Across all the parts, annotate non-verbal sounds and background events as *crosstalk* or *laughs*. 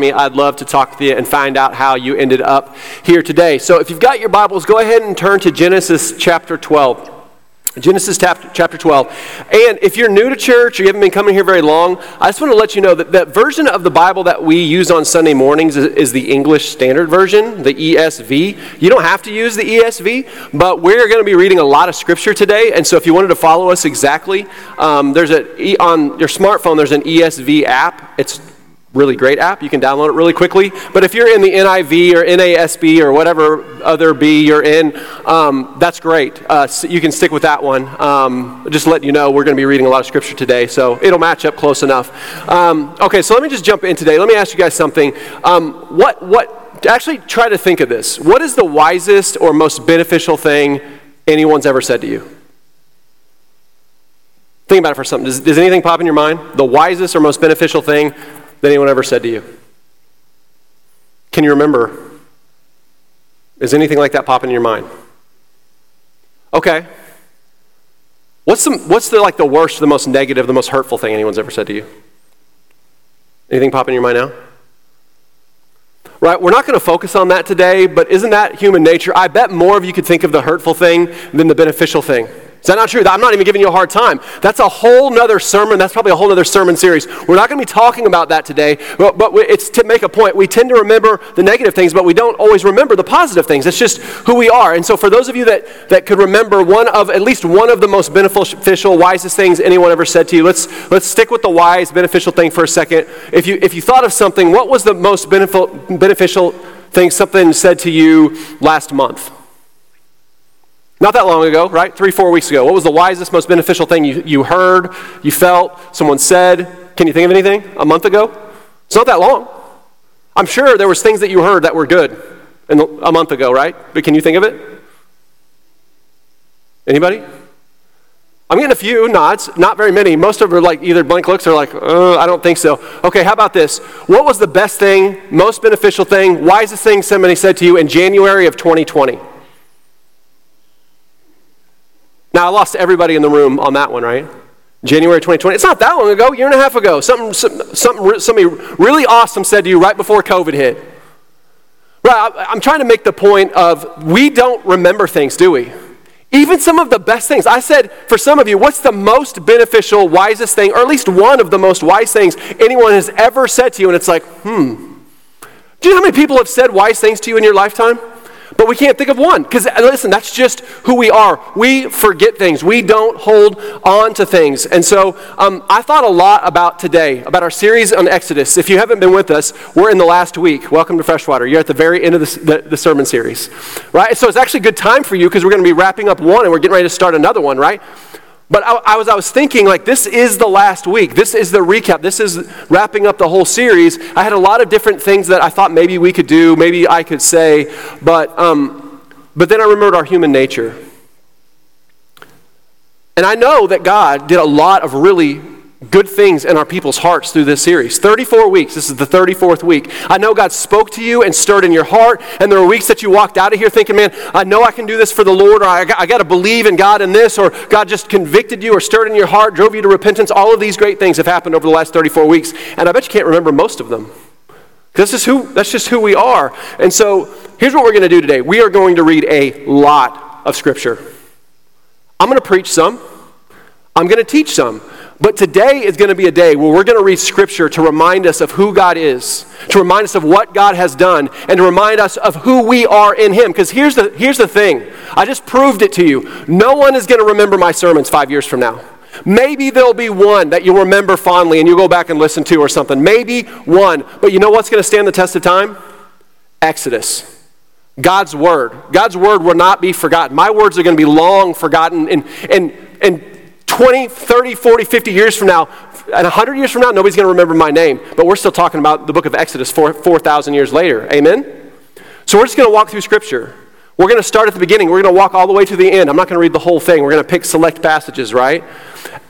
me, I'd love to talk with you and find out how you ended up here today. So if you've got your Bibles, go ahead and turn to Genesis chapter 12. Genesis chapter 12. And if you're new to church or you haven't been coming here very long, I just want to let you know that that version of the Bible that we use on Sunday mornings is, is, the English Standard Version, the ESV. You don't have to use the ESV, but we're going to be reading a lot of scripture today. And so if you wanted to follow us exactly, um, there's a, on your smartphone, there's an ESV app. It's really great app. You can download it really quickly. But if you're in the NIV or NASB or whatever other B you're in, um, that's great. Uh, so you can stick with that one. Um, just let you know we're going to be reading a lot of scripture today, so it'll match up close enough. Um, okay, so let me just jump in today. Let me ask you guys something. Um, what what? Actually, try to think of this. What is the wisest or most beneficial thing anyone's ever said to you? Think about it for something. Does, does anything pop in your mind? The wisest or most beneficial thing that anyone ever said to you? Can you remember? Is anything like that popping in your mind? Okay. What's the, what's the like the worst, the most negative, the most hurtful thing anyone's ever said to you? Anything popping in your mind now? Right, we're not going to focus on that today, but isn't that human nature? I bet more of you could think of the hurtful thing than the beneficial thing. Is that not true? I'm not even giving you a hard time. That's a whole nother sermon. That's probably a whole other sermon series. We're not going to be talking about that today, but, but it's to make a point. We tend to remember the negative things, but we don't always remember the positive things. It's just who we are. And so, for those of you that, that could remember one of, at least one of the most beneficial, wisest things anyone ever said to you, let's, let's stick with the wise, beneficial thing for a second. If you, if you thought of something, what was the most beneficial thing something said to you last month? Not that long ago, right? Three, four weeks ago. What was the wisest, most beneficial thing you, you heard, you felt, someone said? Can you think of anything? A month ago? It's not that long. I'm sure there was things that you heard that were good in, a month ago, right? But can you think of it? Anybody? I'm getting a few nods, not very many. Most of them are like either blank looks or like, uh, I don't think so. Okay, how about this? What was the best thing, most beneficial thing, wisest thing somebody said to you in January of 2020? Now, I lost everybody in the room on that one, right? January 2020. It's not that long ago, year and a half ago. Something, something, somebody really awesome said to you right before COVID hit. Right, I'm trying to make the point of we don't remember things, do we? Even some of the best things. I said for some of you, what's the most beneficial, wisest thing, or at least one of the most wise things anyone has ever said to you? And it's like, hmm. Do you know how many people have said wise things to you in your lifetime? But we can't think of one because, listen, that's just who we are. We forget things, we don't hold on to things. And so um, I thought a lot about today, about our series on Exodus. If you haven't been with us, we're in the last week. Welcome to Freshwater. You're at the very end of the, the, the sermon series, right? So it's actually a good time for you because we're going to be wrapping up one and we're getting ready to start another one, right? But I, I, was, I was thinking, like, this is the last week. This is the recap. This is wrapping up the whole series. I had a lot of different things that I thought maybe we could do, maybe I could say, but, um, but then I remembered our human nature. And I know that God did a lot of really good things in our people's hearts through this series. 34 weeks. This is the 34th week. I know God spoke to you and stirred in your heart, and there were weeks that you walked out of here thinking, man, I know I can do this for the Lord, or I got, I got to believe in God in this, or God just convicted you or stirred in your heart, drove you to repentance. All of these great things have happened over the last 34 weeks, and I bet you can't remember most of them. This is who, that's just who we are. And so here's what we're going to do today. We are going to read a lot of Scripture. I'm going to preach some. I'm going to teach some. But today is going to be a day where we're going to read scripture to remind us of who God is, to remind us of what God has done, and to remind us of who we are in Him. Because here's the, here's the thing I just proved it to you. No one is going to remember my sermons five years from now. Maybe there'll be one that you'll remember fondly and you'll go back and listen to or something. Maybe one. But you know what's going to stand the test of time? Exodus. God's word. God's word will not be forgotten. My words are going to be long forgotten. And, and, and 20, 30, 40, 50 years from now, and 100 years from now, nobody's going to remember my name. But we're still talking about the book of Exodus 4,000 4, years later. Amen? So we're just going to walk through Scripture. We're going to start at the beginning. We're going to walk all the way to the end. I'm not going to read the whole thing. We're going to pick select passages, right?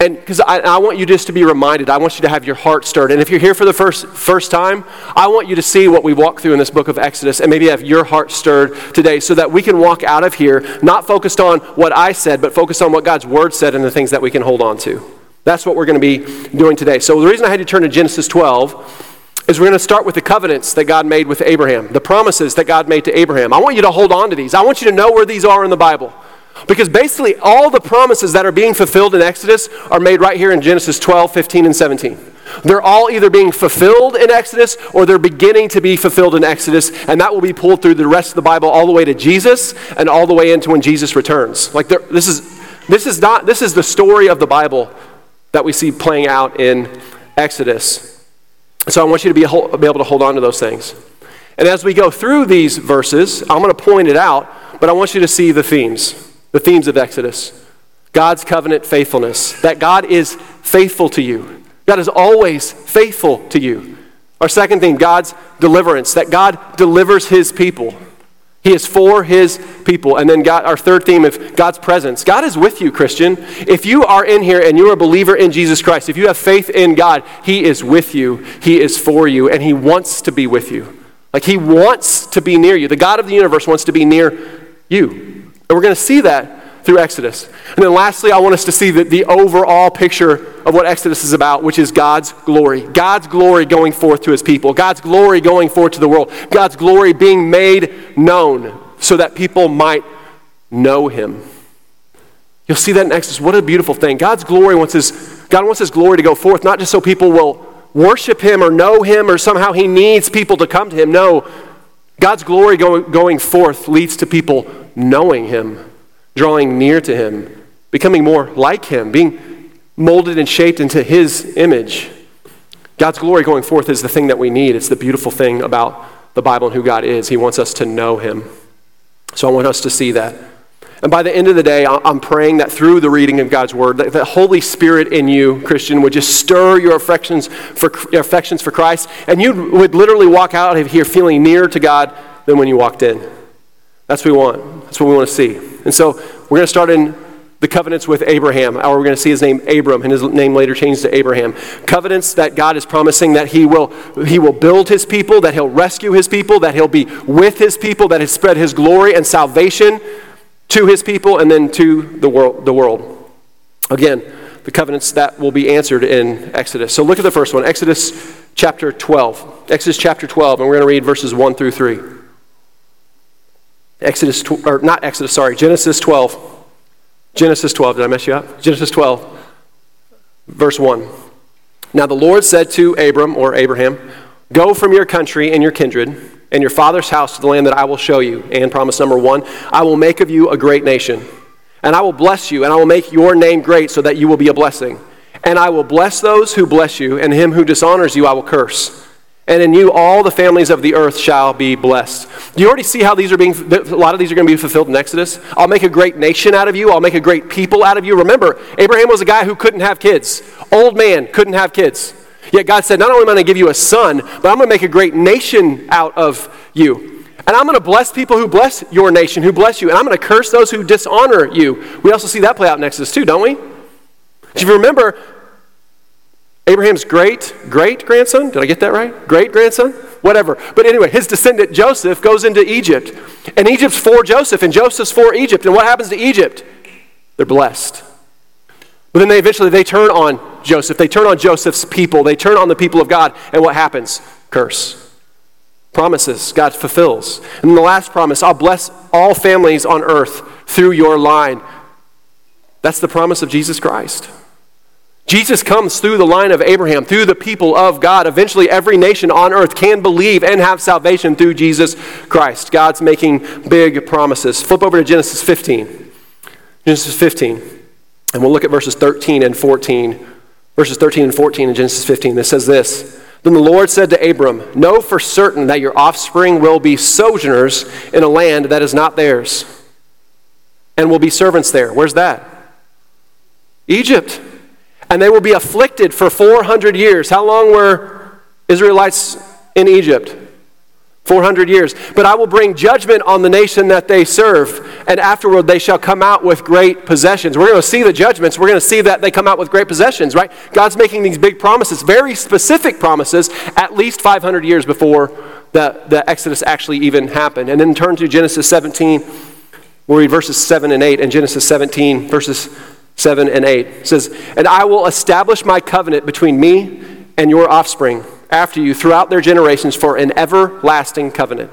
And because I, I, want you just to be reminded, I want you to have your heart stirred. And if you're here for the first, first time, I want you to see what we walk through in this book of Exodus and maybe have your heart stirred today so that we can walk out of here not focused on what I said, but focused on what God's word said and the things that we can hold on to. That's what we're going to be doing today. So the reason I had to turn to Genesis 12 is we're going to start with the covenants that God made with Abraham, the promises that God made to Abraham. I want you to hold on to these. I want you to know where these are in the Bible. Because basically, all the promises that are being fulfilled in Exodus are made right here in Genesis 12, 15, and 17. They're all either being fulfilled in Exodus or they're beginning to be fulfilled in Exodus, and that will be pulled through the rest of the Bible all the way to Jesus and all the way into when Jesus returns. Like this is this is not this is the story of the Bible that we see playing out in Exodus. So I want you to be, be able to hold on to those things. And as we go through these verses, I'm going to point it out, but I want you to see the themes, the themes of Exodus. God's covenant faithfulness, that God is faithful to you. God is always faithful to you. Our second theme, God's deliverance, that God delivers his people. He is for his people. And then God, our third theme of God's presence. God is with you, Christian. If you are in here and you're a believer in Jesus Christ, if you have faith in God, he is with you, he is for you, and he wants to be with you. Like he wants to be near you. The God of the universe wants to be near you. And we're going to see that through Exodus. And then lastly, I want us to see the, the overall picture of what Exodus is about, which is God's glory. God's glory going forth to his people, God's glory going forth to the world, God's glory being made known so that people might know him. You'll see that in Exodus. What a beautiful thing. God's glory wants his, God wants his glory to go forth, not just so people will worship him or know him or somehow he needs people to come to him. No, God's glory going, going forth leads to people knowing him drawing near to Him, becoming more like Him, being molded and shaped into His image. God's glory going forth is the thing that we need. It's the beautiful thing about the Bible and who God is. He wants us to know Him. So I want us to see that. And by the end of the day, I'm praying that through the reading of God's Word, that the Holy Spirit in you, Christian, would just stir your affections for, your affections for Christ, and you would literally walk out of here feeling nearer to God than when you walked in. That's what we want. That's what we want to see. And so we're going to start in the covenants with Abraham, or we're going to see his name Abram, and his name later changed to Abraham. Covenants that God is promising that he will, he will build his people, that he'll rescue his people, that he'll be with his people, that he'll spread his glory and salvation to his people and then to the world. The world. Again, the covenants that will be answered in Exodus. So look at the first one, Exodus chapter 12. Exodus chapter 12, and we're going to read verses 1 through 3. Exodus, or not Exodus, sorry, Genesis 12. Genesis 12. Did I mess you up? Genesis 12, verse 1. Now the Lord said to Abram, or Abraham, Go from your country and your kindred and your father's house to the land that I will show you. And promise number one, I will make of you a great nation. And I will bless you, and I will make your name great so that you will be a blessing. And I will bless those who bless you, and him who dishonors you I will curse and in you all the families of the earth shall be blessed. Do you already see how these are being, a lot of these are going to be fulfilled in Exodus? I'll make a great nation out of you. I'll make a great people out of you. Remember, Abraham was a guy who couldn't have kids. Old man, couldn't have kids. Yet God said, not only am I going to give you a son, but I'm going to make a great nation out of you. And I'm going to bless people who bless your nation, who bless you. And I'm going to curse those who dishonor you. We also see that play out in Exodus too, don't we? If you remember, Abraham's great great grandson, did I get that right? Great grandson? Whatever. But anyway, his descendant Joseph goes into Egypt. And Egypt's for Joseph, and Joseph's for Egypt. And what happens to Egypt? They're blessed. But then they eventually they turn on Joseph. They turn on Joseph's people. They turn on the people of God. And what happens? Curse. Promises God fulfills. And the last promise, I'll bless all families on earth through your line. That's the promise of Jesus Christ. Jesus comes through the line of Abraham, through the people of God. Eventually, every nation on earth can believe and have salvation through Jesus Christ. God's making big promises. Flip over to Genesis 15. Genesis 15. And we'll look at verses 13 and 14. Verses 13 and 14 in Genesis 15. That says this Then the Lord said to Abram, Know for certain that your offspring will be sojourners in a land that is not theirs, and will be servants there. Where's that? Egypt and they will be afflicted for 400 years. How long were Israelites in Egypt? 400 years. But I will bring judgment on the nation that they serve, and afterward they shall come out with great possessions. We're going to see the judgments. We're going to see that they come out with great possessions, right? God's making these big promises, very specific promises, at least 500 years before the, the Exodus actually even happened. And then turn to Genesis 17. We'll read verses 7 and 8 and Genesis 17, verses 7 and 8. It says, And I will establish my covenant between me and your offspring after you throughout their generations for an everlasting covenant,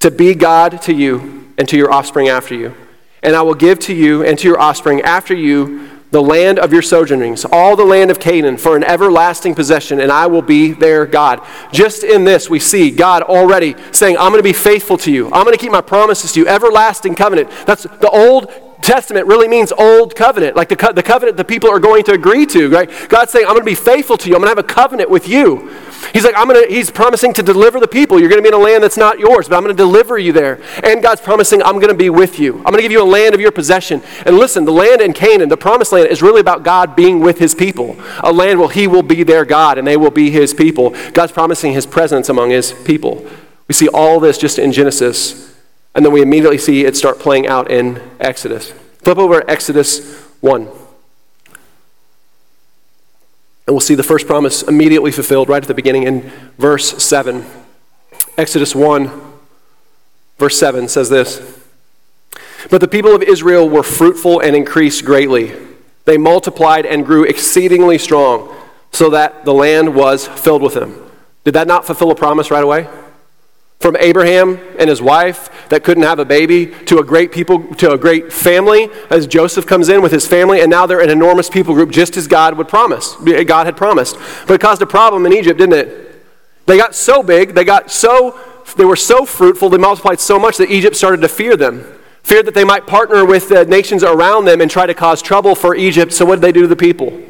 to be God to you and to your offspring after you. And I will give to you and to your offspring after you the land of your sojournings, all the land of Canaan, for an everlasting possession, and I will be their God. Just in this, we see God already saying, I'm going to be faithful to you. I'm going to keep my promises to you. Everlasting covenant. That's the Old Testament really means old covenant, like the, co- the covenant the people are going to agree to, right? God's saying, I'm going to be faithful to you. I'm going to have a covenant with you. He's like, I'm going to, he's promising to deliver the people. You're going to be in a land that's not yours, but I'm going to deliver you there. And God's promising, I'm going to be with you. I'm going to give you a land of your possession. And listen, the land in Canaan, the promised land, is really about God being with his people. A land where he will be their God and they will be his people. God's promising his presence among his people. We see all this just in Genesis and then we immediately see it start playing out in Exodus. Flip over Exodus 1. And we'll see the first promise immediately fulfilled right at the beginning in verse 7. Exodus 1, verse 7 says this But the people of Israel were fruitful and increased greatly. They multiplied and grew exceedingly strong, so that the land was filled with them. Did that not fulfill a promise right away? From Abraham and his wife that couldn't have a baby to a great people, to a great family, as Joseph comes in with his family, and now they're an enormous people group, just as God would promise. God had promised. But it caused a problem in Egypt, didn't it? They got so big, they got so, they were so fruitful, they multiplied so much that Egypt started to fear them. Feared that they might partner with the nations around them and try to cause trouble for Egypt. So what did they do to the people?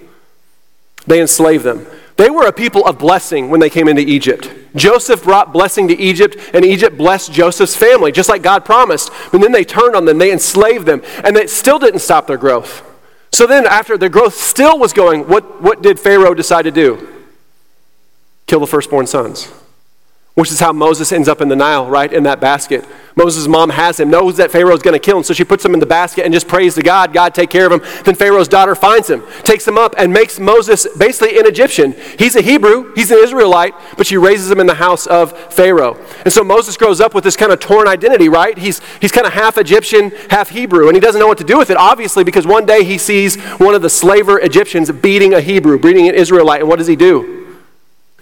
They enslaved them. They were a people of blessing when they came into Egypt. Joseph brought blessing to Egypt, and Egypt blessed Joseph's family, just like God promised. But then they turned on them, they enslaved them, and it still didn't stop their growth. So then, after their growth still was going, what, what did Pharaoh decide to do? Kill the firstborn sons which is how Moses ends up in the Nile, right, in that basket. Moses' mom has him, knows that Pharaoh's going to kill him, so she puts him in the basket and just prays to God, God, take care of him. Then Pharaoh's daughter finds him, takes him up, and makes Moses basically an Egyptian. He's a Hebrew, he's an Israelite, but she raises him in the house of Pharaoh. And so Moses grows up with this kind of torn identity, right? He's, he's kind of half Egyptian, half Hebrew, and he doesn't know what to do with it, obviously, because one day he sees one of the slaver Egyptians beating a Hebrew, beating an Israelite, and what does he do?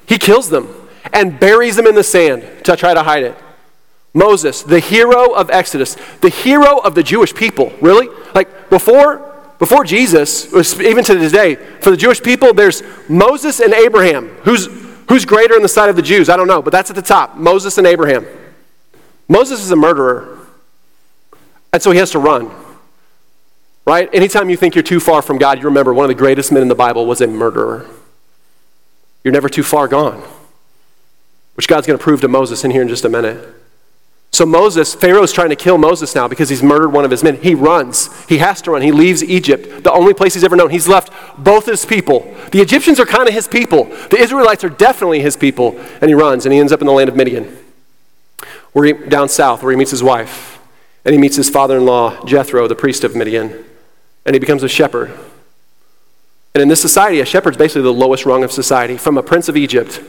He kills them and buries them in the sand to try to hide it. Moses, the hero of Exodus, the hero of the Jewish people, really? Like before, before Jesus, even to this day, for the Jewish people, there's Moses and Abraham. Who's, who's greater in the sight of the Jews? I don't know, but that's at the top Moses and Abraham. Moses is a murderer, and so he has to run. Right? Anytime you think you're too far from God, you remember one of the greatest men in the Bible was a murderer. You're never too far gone which God's going to prove to Moses in here in just a minute. So Moses, Pharaoh's trying to kill Moses now because he's murdered one of his men. He runs. He has to run. He leaves Egypt, the only place he's ever known. He's left both his people. The Egyptians are kind of his people. The Israelites are definitely his people. And he runs and he ends up in the land of Midian, where he, down south, where he meets his wife. And he meets his father-in-law, Jethro, the priest of Midian. And he becomes a shepherd. And in this society, a shepherd's basically the lowest rung of society. From a prince of Egypt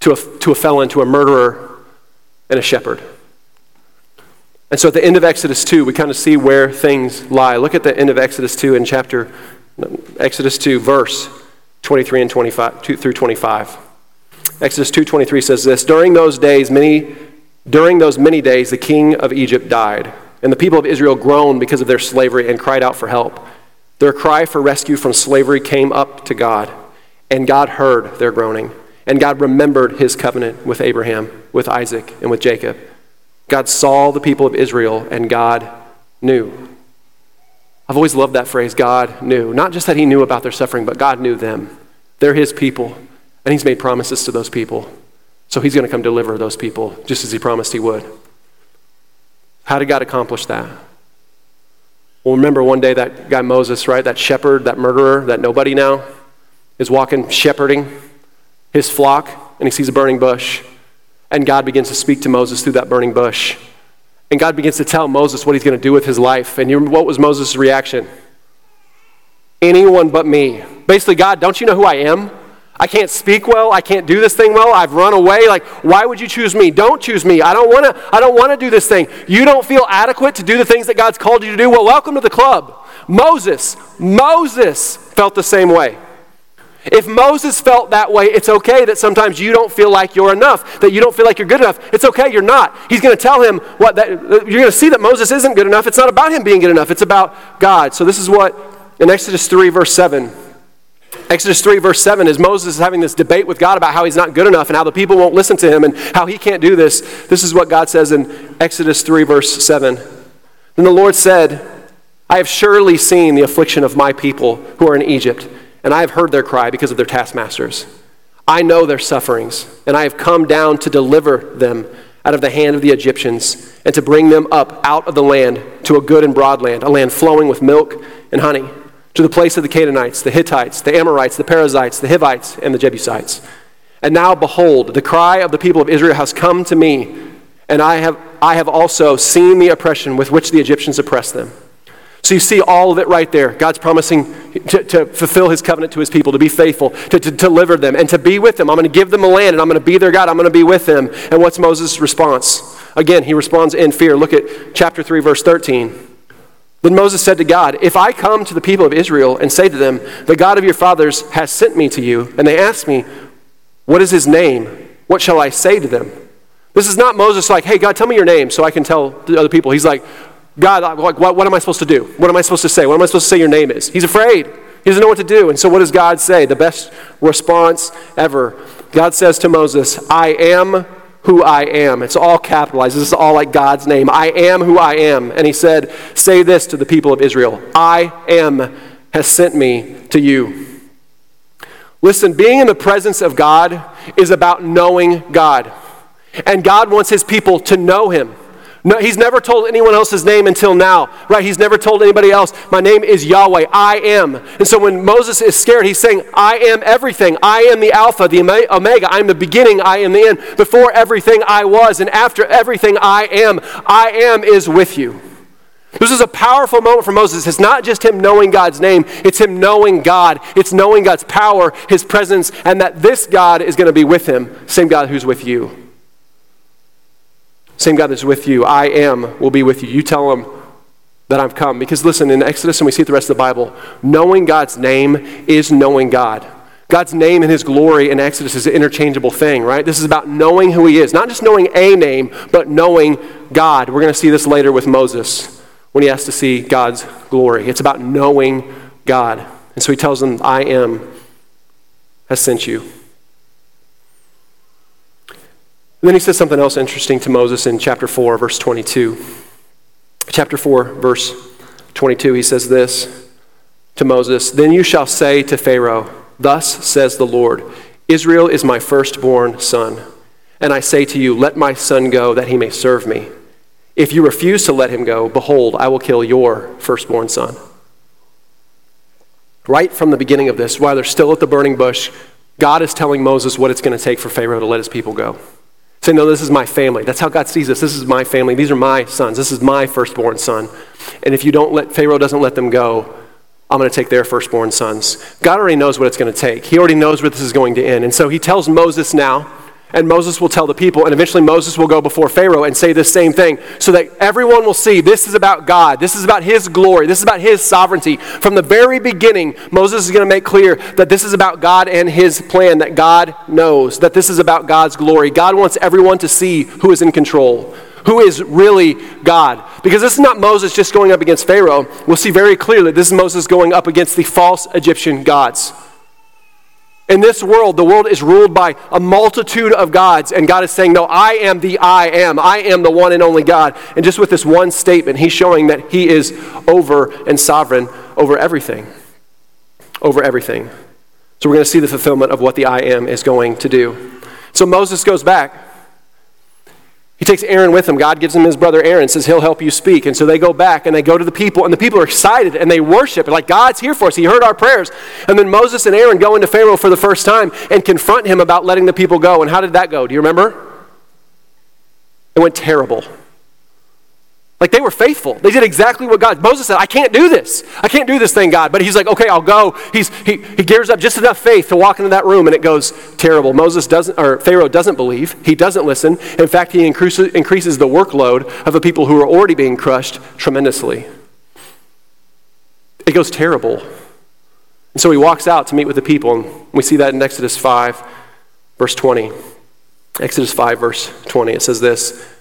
to a, to a felon, to a murderer, and a shepherd. And so at the end of Exodus 2, we kind of see where things lie. Look at the end of Exodus 2 in chapter, Exodus 2, verse 23 and 25, 2 through 25. Exodus 2.23 says this, During those days, many, during those many days, the king of Egypt died, and the people of Israel groaned because of their slavery and cried out for help. Their cry for rescue from slavery came up to God, and God heard their groaning. And God remembered his covenant with Abraham, with Isaac, and with Jacob. God saw the people of Israel, and God knew. I've always loved that phrase, God knew. Not just that he knew about their suffering, but God knew them. They're his people, and he's made promises to those people. So he's going to come deliver those people, just as he promised he would. How did God accomplish that? Well, remember one day that guy Moses, right? That shepherd, that murderer, that nobody now, is walking shepherding his flock and he sees a burning bush. And God begins to speak to Moses through that burning bush. And God begins to tell Moses what he's going to do with his life. And you, what was Moses' reaction? Anyone but me. Basically, God, don't you know who I am? I can't speak well. I can't do this thing well. I've run away. Like, why would you choose me? Don't choose me. I don't want to. I don't want to do this thing. You don't feel adequate to do the things that God's called you to do. Well, welcome to the club. Moses, Moses felt the same way. If Moses felt that way, it's okay that sometimes you don't feel like you're enough, that you don't feel like you're good enough. It's okay, you're not. He's going to tell him what that, you're going to see that Moses isn't good enough. It's not about him being good enough, it's about God. So this is what in Exodus 3, verse 7. Exodus 3, verse 7 is Moses is having this debate with God about how he's not good enough and how the people won't listen to him and how he can't do this. This is what God says in Exodus 3, verse 7. Then the Lord said, I have surely seen the affliction of my people who are in Egypt and I have heard their cry because of their taskmasters. I know their sufferings, and I have come down to deliver them out of the hand of the Egyptians and to bring them up out of the land to a good and broad land, a land flowing with milk and honey, to the place of the Canaanites, the Hittites, the Amorites, the Perizzites, the Hivites, and the Jebusites. And now, behold, the cry of the people of Israel has come to me, and I have, I have also seen the oppression with which the Egyptians oppress them. So you see all of it right there. God's promising to, to fulfill his covenant to his people, to be faithful, to, to deliver them, and to be with them. I'm going to give them a land, and I'm going to be their God. I'm going to be with them. And what's Moses' response? Again, he responds in fear. Look at chapter 3, verse 13. Then Moses said to God, If I come to the people of Israel and say to them, The God of your fathers has sent me to you, and they ask me, What is his name? What shall I say to them? This is not Moses like, Hey, God, tell me your name so I can tell the other people. He's like, God, like, what, what am I supposed to do? What am I supposed to say? What am I supposed to say your name is? He's afraid. He doesn't know what to do. And so, what does God say? The best response ever. God says to Moses, I am who I am. It's all capitalized. This is all like God's name. I am who I am. And he said, Say this to the people of Israel I am has sent me to you. Listen, being in the presence of God is about knowing God. And God wants his people to know him. No, he's never told anyone else his name until now, right? He's never told anybody else, my name is Yahweh, I am. And so when Moses is scared, he's saying, I am everything. I am the Alpha, the Omega. I'm the beginning, I am the end. Before everything I was, and after everything I am, I am is with you. This is a powerful moment for Moses. It's not just him knowing God's name, it's him knowing God. It's knowing God's power, his presence, and that this God is going to be with him, same God who's with you. Same God that's with you, I am, will be with you. You tell him that I've come. Because listen, in Exodus, and we see it the rest of the Bible, knowing God's name is knowing God. God's name and his glory in Exodus is an interchangeable thing, right? This is about knowing who he is. Not just knowing a name, but knowing God. We're going to see this later with Moses when he has to see God's glory. It's about knowing God. And so he tells them, I am has sent you. And then he says something else interesting to Moses in chapter 4, verse 22. Chapter 4, verse 22, he says this to Moses Then you shall say to Pharaoh, Thus says the Lord, Israel is my firstborn son. And I say to you, Let my son go, that he may serve me. If you refuse to let him go, behold, I will kill your firstborn son. Right from the beginning of this, while they're still at the burning bush, God is telling Moses what it's going to take for Pharaoh to let his people go. Say, no, this is my family. That's how God sees us. This is my family. These are my sons. This is my firstborn son. And if you don't let, Pharaoh doesn't let them go, I'm going to take their firstborn sons. God already knows what it's going to take. He already knows where this is going to end. And so he tells Moses now, and Moses will tell the people, and eventually Moses will go before Pharaoh and say the same thing so that everyone will see this is about God. This is about His glory. This is about His sovereignty. From the very beginning, Moses is going to make clear that this is about God and His plan, that God knows, that this is about God's glory. God wants everyone to see who is in control, who is really God. Because this is not Moses just going up against Pharaoh. We'll see very clearly this is Moses going up against the false Egyptian gods. In this world, the world is ruled by a multitude of gods, and God is saying, No, I am the I am. I am the one and only God. And just with this one statement, He's showing that He is over and sovereign over everything. Over everything. So we're going to see the fulfillment of what the I am is going to do. So Moses goes back he takes Aaron with him. God gives him his brother Aaron, says he'll help you speak. And so they go back and they go to the people, and the people are excited and they worship. Like, God's here for us. He heard our prayers. And then Moses and Aaron go into Pharaoh for the first time and confront him about letting the people go. And how did that go? Do you remember? It went terrible. Like they were faithful. They did exactly what God. Moses said, I can't do this. I can't do this thing, God. But he's like, okay, I'll go. He's, he, he gears up just enough faith to walk into that room and it goes terrible. Moses doesn't, or Pharaoh doesn't believe. He doesn't listen. In fact, he increases, increases the workload of the people who are already being crushed tremendously. It goes terrible. And so he walks out to meet with the people, and we see that in Exodus 5, verse 20. Exodus 5, verse 20, it says this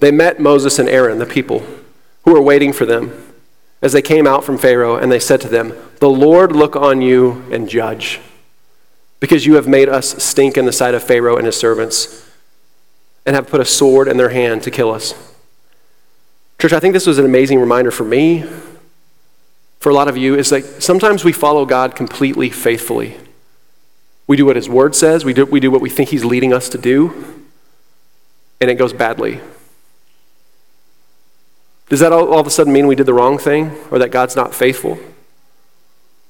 They met Moses and Aaron, the people, who were waiting for them, as they came out from Pharaoh, and they said to them, The Lord look on you and judge, because you have made us stink in the sight of Pharaoh and his servants, and have put a sword in their hand to kill us. Church, I think this was an amazing reminder for me, for a lot of you, is that sometimes we follow God completely faithfully. We do what His Word says, we do, we do what we think He's leading us to do, and it goes badly. Does that all, all of a sudden mean we did the wrong thing or that God's not faithful?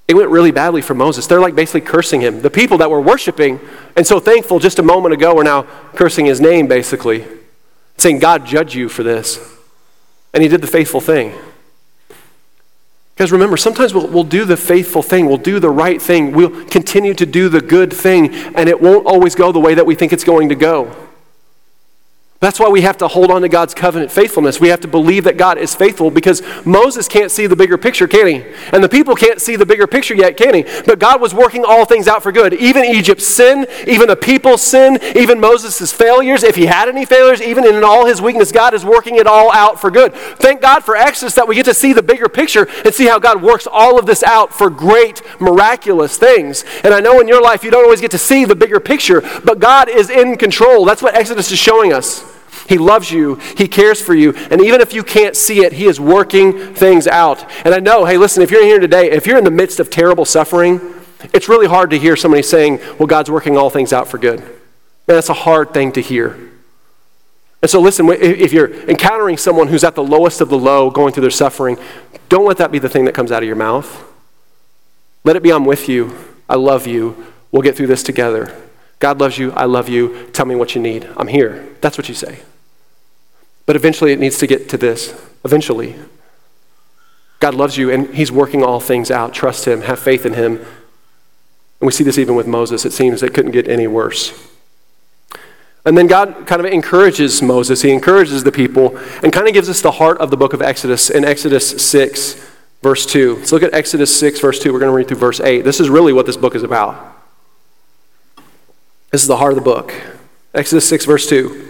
It went really badly for Moses. They're like basically cursing him. The people that were worshiping and so thankful just a moment ago are now cursing his name, basically, saying, God judge you for this. And he did the faithful thing. Because remember, sometimes we'll, we'll do the faithful thing, we'll do the right thing, we'll continue to do the good thing, and it won't always go the way that we think it's going to go. That's why we have to hold on to God's covenant faithfulness. We have to believe that God is faithful because Moses can't see the bigger picture, can he? And the people can't see the bigger picture yet, can he? But God was working all things out for good. Even Egypt's sin, even the people's sin, even Moses' failures, if he had any failures, even in all his weakness, God is working it all out for good. Thank God for Exodus that we get to see the bigger picture and see how God works all of this out for great, miraculous things. And I know in your life you don't always get to see the bigger picture, but God is in control. That's what Exodus is showing us. He loves you, He cares for you, and even if you can't see it, He is working things out. And I know, hey, listen, if you're here today, if you're in the midst of terrible suffering, it's really hard to hear somebody saying, well, God's working all things out for good. Man, that's a hard thing to hear. And so, listen, if you're encountering someone who's at the lowest of the low, going through their suffering, don't let that be the thing that comes out of your mouth. Let it be, I'm with you. I love you. We'll get through this together. God loves you. I love you. Tell me what you need. I'm here. That's what you say. But eventually it needs to get to this. Eventually. God loves you and He's working all things out. Trust Him, have faith in Him. And we see this even with Moses. It seems it couldn't get any worse. And then God kind of encourages Moses, He encourages the people, and kind of gives us the heart of the book of Exodus in Exodus 6, verse 2. Let's look at Exodus 6, verse 2. We're going to read through verse 8. This is really what this book is about. This is the heart of the book. Exodus 6, verse 2.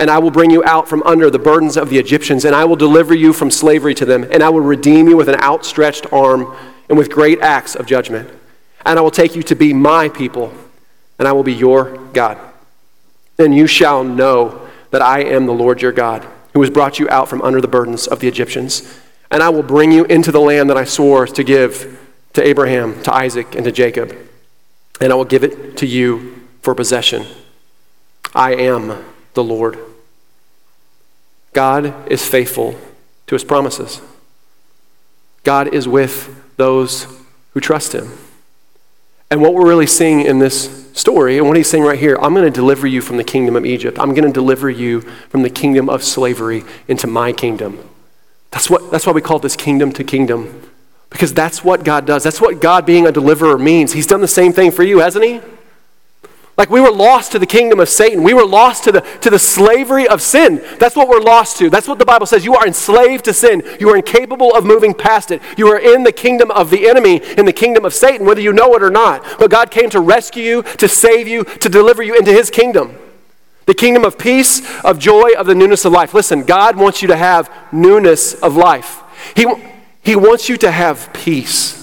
and I will bring you out from under the burdens of the Egyptians, and I will deliver you from slavery to them, and I will redeem you with an outstretched arm and with great acts of judgment. And I will take you to be my people, and I will be your God. Then you shall know that I am the Lord your God, who has brought you out from under the burdens of the Egyptians. And I will bring you into the land that I swore to give to Abraham, to Isaac, and to Jacob. And I will give it to you for possession. I am the Lord. God is faithful to his promises. God is with those who trust him. And what we're really seeing in this story, and what he's saying right here, I'm going to deliver you from the kingdom of Egypt. I'm going to deliver you from the kingdom of slavery into my kingdom. That's, what, that's why we call this kingdom to kingdom, because that's what God does. That's what God being a deliverer means. He's done the same thing for you, hasn't he? Like we were lost to the kingdom of Satan. We were lost to the, to the slavery of sin. That's what we're lost to. That's what the Bible says. You are enslaved to sin. You are incapable of moving past it. You are in the kingdom of the enemy, in the kingdom of Satan, whether you know it or not. But God came to rescue you, to save you, to deliver you into his kingdom. The kingdom of peace, of joy, of the newness of life. Listen, God wants you to have newness of life. He, he wants you to have peace.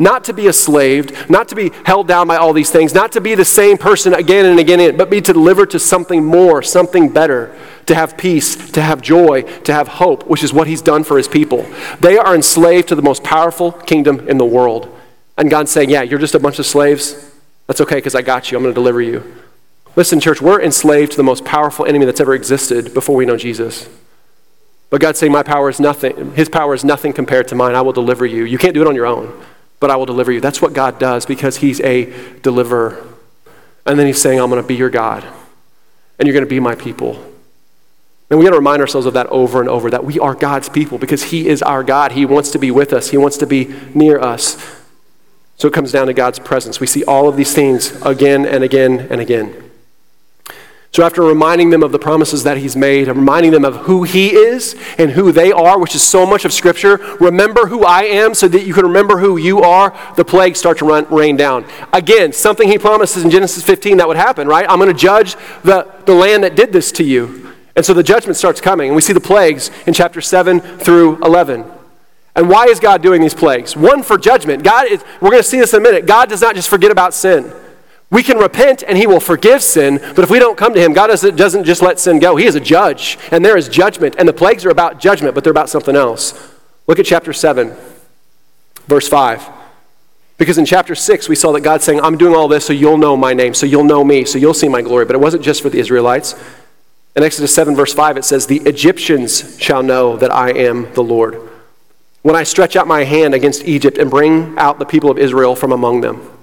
Not to be a slave, not to be held down by all these things, not to be the same person again and again, but be delivered to something more, something better, to have peace, to have joy, to have hope, which is what he's done for his people. They are enslaved to the most powerful kingdom in the world. And God's saying, Yeah, you're just a bunch of slaves. That's okay because I got you. I'm going to deliver you. Listen, church, we're enslaved to the most powerful enemy that's ever existed before we know Jesus. But God's saying, My power is nothing. His power is nothing compared to mine. I will deliver you. You can't do it on your own. But I will deliver you. That's what God does because He's a deliverer. And then He's saying, I'm going to be your God, and you're going to be my people. And we got to remind ourselves of that over and over that we are God's people because He is our God. He wants to be with us, He wants to be near us. So it comes down to God's presence. We see all of these things again and again and again. So, after reminding them of the promises that he's made, and reminding them of who he is and who they are, which is so much of Scripture, remember who I am so that you can remember who you are, the plagues start to run, rain down. Again, something he promises in Genesis 15 that would happen, right? I'm going to judge the, the land that did this to you. And so the judgment starts coming, and we see the plagues in chapter 7 through 11. And why is God doing these plagues? One, for judgment. God is, we're going to see this in a minute. God does not just forget about sin. We can repent and he will forgive sin, but if we don't come to him, God doesn't, just let sin go. He is a judge, and there is judgment. And the plagues are about judgment, but they're about something else. Look at chapter 7, verse 5. Because in chapter 6, we saw that God's saying, I'm doing all this so you'll know my name, so you'll know me, so you'll see my glory. But it wasn't just for the Israelites. In Exodus 7, verse 5, it says, The Egyptians shall know that I am the Lord. When I stretch out my hand against Egypt and bring out the people of Israel from among them.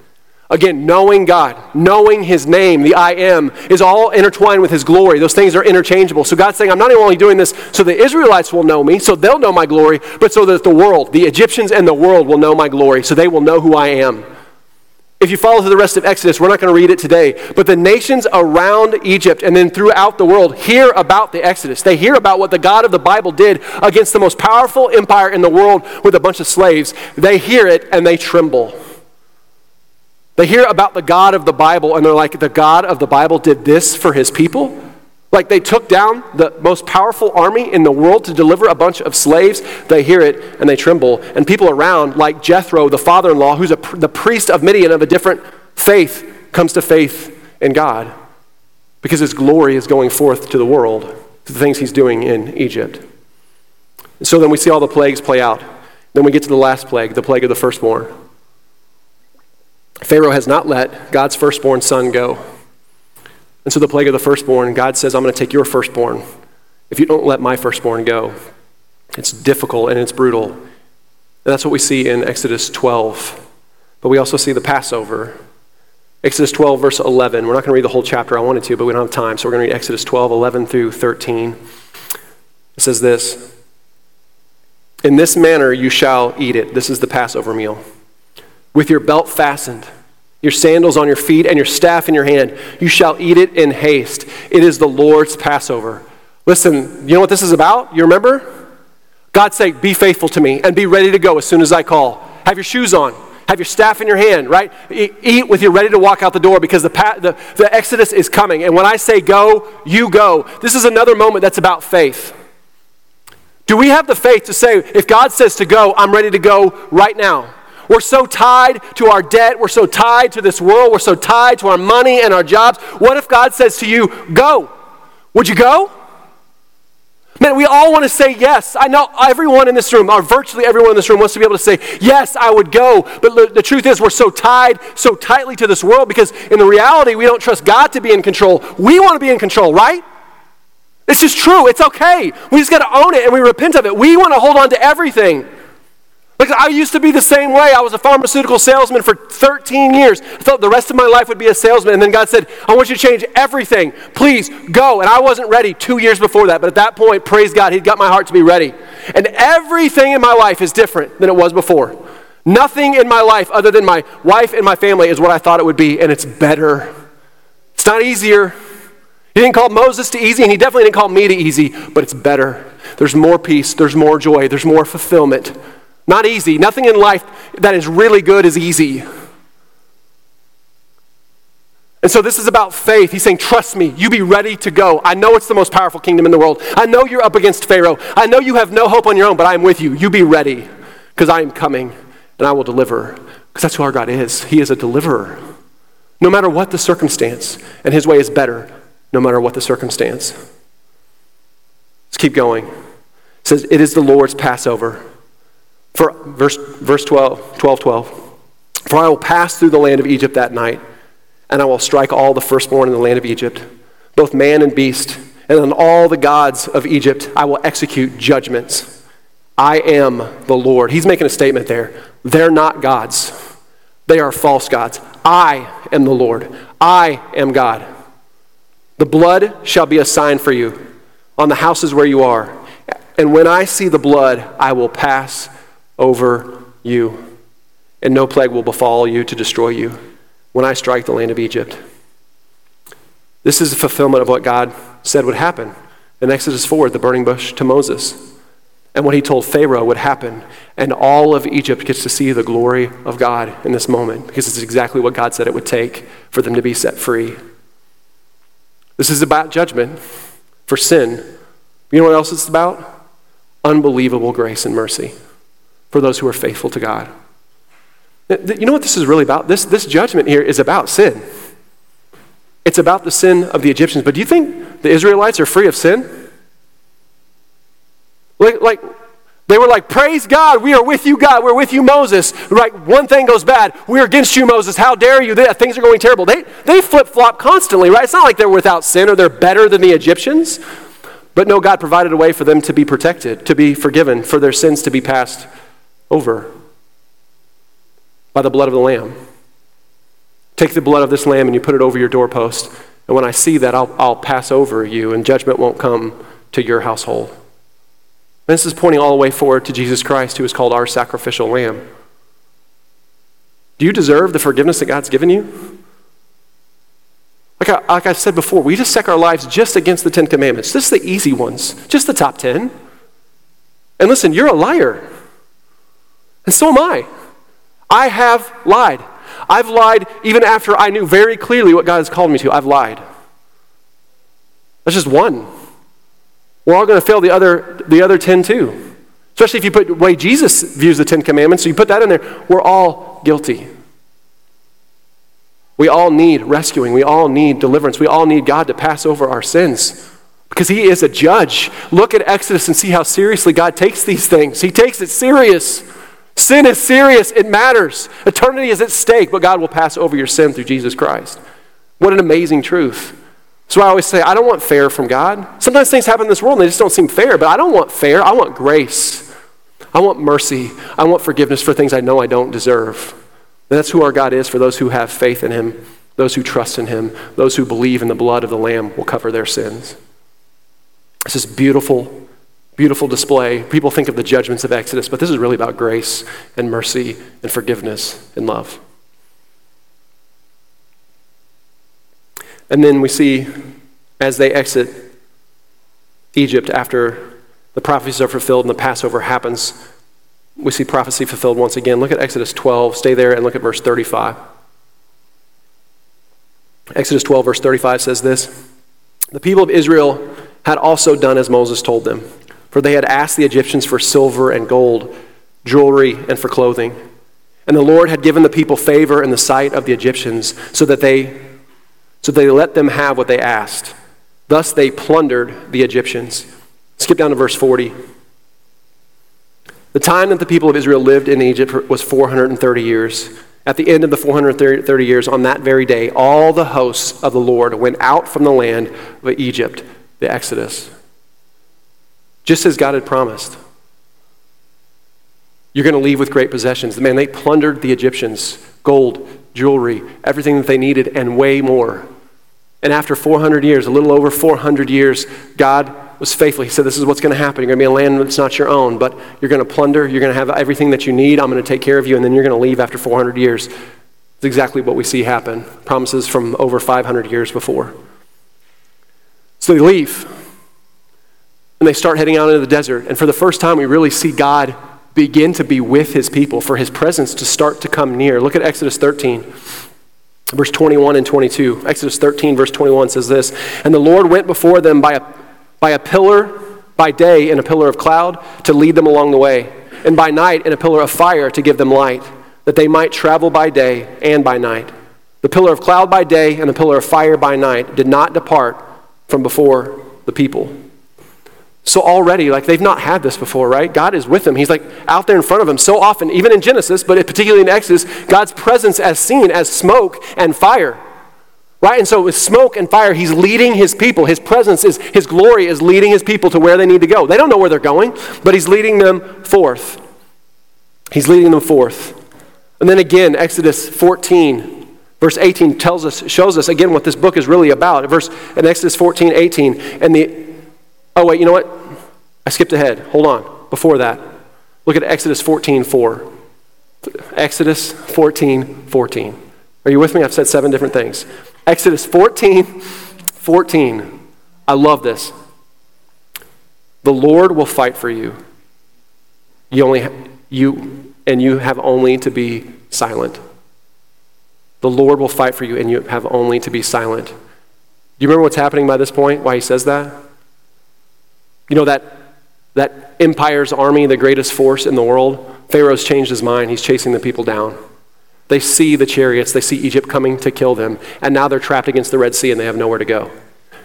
Again, knowing God, knowing His name, the I am, is all intertwined with His glory. Those things are interchangeable. So God's saying, I'm not only doing this so the Israelites will know me, so they'll know my glory, but so that the world, the Egyptians and the world will know my glory, so they will know who I am. If you follow through the rest of Exodus, we're not going to read it today, but the nations around Egypt and then throughout the world hear about the Exodus. They hear about what the God of the Bible did against the most powerful empire in the world with a bunch of slaves. They hear it and they tremble. They hear about the God of the Bible and they're like, the God of the Bible did this for his people? Like they took down the most powerful army in the world to deliver a bunch of slaves. They hear it and they tremble. And people around, like Jethro, the father in law, who's a, the priest of Midian of a different faith, comes to faith in God because his glory is going forth to the world, to the things he's doing in Egypt. So then we see all the plagues play out. Then we get to the last plague, the plague of the firstborn. Pharaoh has not let God's firstborn son go. And so, the plague of the firstborn, God says, I'm going to take your firstborn if you don't let my firstborn go. It's difficult and it's brutal. And that's what we see in Exodus 12. But we also see the Passover. Exodus 12, verse 11. We're not going to read the whole chapter. I wanted to, but we don't have time. So we're going to read Exodus 12, 11 through 13. It says this In this manner you shall eat it. This is the Passover meal with your belt fastened, your sandals on your feet, and your staff in your hand. You shall eat it in haste. It is the Lord's Passover. Listen, you know what this is about? You remember? God's saying, Be faithful to me and be ready to go as soon as I call. Have your shoes on. Have your staff in your hand, right? Eat with you ready to walk out the door because the, the, the Exodus is coming. And when I say go, you go. This is another moment that's about faith. Do we have the faith to say, if God says to go, I'm ready to go right now? We're so tied to our debt. We're so tied to this world. We're so tied to our money and our jobs. What if God says to you, go? Would you go? Man, we all want to say yes. I know everyone in this room, or virtually everyone in this room, wants to be able to say, yes, I would go. But the truth is, we're so tied so tightly to this world because in the reality, we don't trust God to be in control. We want to be in control, right? This is true. It's okay. We just got to own it and we repent of it. We want to hold on to everything. Because I used to be the same way. I was a pharmaceutical salesman for 13 years. I thought the rest of my life would be a salesman. And then God said, I want you to change everything. Please go. And I wasn't ready two years before that. But at that point, praise God, He'd got my heart to be ready. And everything in my life is different than it was before. Nothing in my life other than my wife and my family is what I thought it would be. And it's better. It's not easier. He didn't call Moses to easy, and He definitely didn't call me to easy, but it's better. There's more peace, there's more joy, there's more fulfillment. Not easy. Nothing in life that is really good is easy. And so this is about faith. He's saying, Trust me, you be ready to go. I know it's the most powerful kingdom in the world. I know you're up against Pharaoh. I know you have no hope on your own, but I am with you. You be ready because I am coming and I will deliver. Because that's who our God is. He is a deliverer. No matter what the circumstance, and his way is better no matter what the circumstance. Let's keep going. It says, It is the Lord's Passover. For verse, verse 12, 12, 12. For I will pass through the land of Egypt that night, and I will strike all the firstborn in the land of Egypt, both man and beast, and on all the gods of Egypt I will execute judgments. I am the Lord. He's making a statement there. They're not gods, they are false gods. I am the Lord. I am God. The blood shall be a sign for you on the houses where you are. And when I see the blood, I will pass over you, and no plague will befall you to destroy you when I strike the land of Egypt. This is a fulfillment of what God said would happen in Exodus 4 the burning bush to Moses, and what he told Pharaoh would happen. And all of Egypt gets to see the glory of God in this moment because it's exactly what God said it would take for them to be set free. This is about judgment for sin. You know what else it's about? Unbelievable grace and mercy for those who are faithful to God. You know what this is really about? This, this judgment here is about sin. It's about the sin of the Egyptians. But do you think the Israelites are free of sin? Like, like they were like, Praise God, we are with you, God, we're with you, Moses. Like, one thing goes bad, we're against you, Moses. How dare you? Things are going terrible. They, they flip flop constantly, right? It's not like they're without sin or they're better than the Egyptians. But no, God provided a way for them to be protected, to be forgiven, for their sins to be passed over by the blood of the Lamb. Take the blood of this lamb and you put it over your doorpost. And when I see that, I'll, I'll pass over you, and judgment won't come to your household. And this is pointing all the way forward to Jesus Christ, who is called our sacrificial lamb. Do you deserve the forgiveness that God's given you? Like I, like I said before, we just set our lives just against the Ten Commandments, just the easy ones, just the top ten. And listen, you're a liar. And so am I. I have lied. I've lied even after I knew very clearly what God has called me to. I've lied. That's just one. We're all going to fail the other, the other 10 too. Especially if you put the way Jesus views the Ten Commandments, so you put that in there, we're all guilty. We all need rescuing. We all need deliverance. We all need God to pass over our sins because He is a judge. Look at Exodus and see how seriously God takes these things. He takes it serious. Sin is serious, it matters. Eternity is at stake, but God will pass over your sin through Jesus Christ. What an amazing truth. So I always say, I don't want fair from God. Sometimes things happen in this world and they just don't seem fair, but I don't want fair. I want grace. I want mercy. I want forgiveness for things I know I don't deserve. And that's who our God is for those who have faith in Him, those who trust in Him, those who believe in the blood of the Lamb will cover their sins. This is beautiful beautiful display. People think of the judgments of Exodus, but this is really about grace and mercy and forgiveness and love. And then we see as they exit Egypt after the prophecies are fulfilled and the Passover happens, we see prophecy fulfilled once again. Look at Exodus 12. Stay there and look at verse 35. Exodus 12, verse 35 says this The people of Israel had also done as Moses told them. For they had asked the Egyptians for silver and gold, jewelry, and for clothing. And the Lord had given the people favor in the sight of the Egyptians, so that they, so they let them have what they asked. Thus they plundered the Egyptians. Skip down to verse 40. The time that the people of Israel lived in Egypt was 430 years. At the end of the 430 years, on that very day, all the hosts of the Lord went out from the land of Egypt, the Exodus just as God had promised. You're going to leave with great possessions. The man, they plundered the Egyptians gold, jewelry, everything that they needed, and way more. And after 400 years, a little over 400 years, God was faithful. He said, This is what's going to happen. You're going to be in a land that's not your own, but you're going to plunder. You're going to have everything that you need. I'm going to take care of you, and then you're going to leave after 400 years. It's exactly what we see happen. Promises from over 500 years before. So they leave and they start heading out into the desert. And for the first time, we really see God begin to be with his people, for his presence to start to come near. Look at Exodus 13, verse 21 and 22. Exodus 13, verse 21 says this And the Lord went before them by a, by a pillar by day and a pillar of cloud to lead them along the way, and by night in a pillar of fire to give them light, that they might travel by day and by night. The pillar of cloud by day and the pillar of fire by night did not depart from before the people. So already, like they've not had this before, right? God is with them. He's like out there in front of them so often, even in Genesis, but particularly in Exodus, God's presence as seen as smoke and fire. Right? And so with smoke and fire, he's leading his people. His presence is, his glory is leading his people to where they need to go. They don't know where they're going, but he's leading them forth. He's leading them forth. And then again, Exodus 14, verse 18 tells us, shows us again what this book is really about. Verse in Exodus 14, 18, and the oh wait, you know what? I skipped ahead. Hold on. Before that, look at Exodus 14, 4. Exodus 14, 14. Are you with me? I've said seven different things. Exodus 14, 14. I love this. The Lord will fight for you. You only you and you have only to be silent. The Lord will fight for you and you have only to be silent. Do you remember what's happening by this point? Why he says that? You know that that empire's army, the greatest force in the world, Pharaoh's changed his mind. He's chasing the people down. They see the chariots, they see Egypt coming to kill them, and now they're trapped against the Red Sea and they have nowhere to go.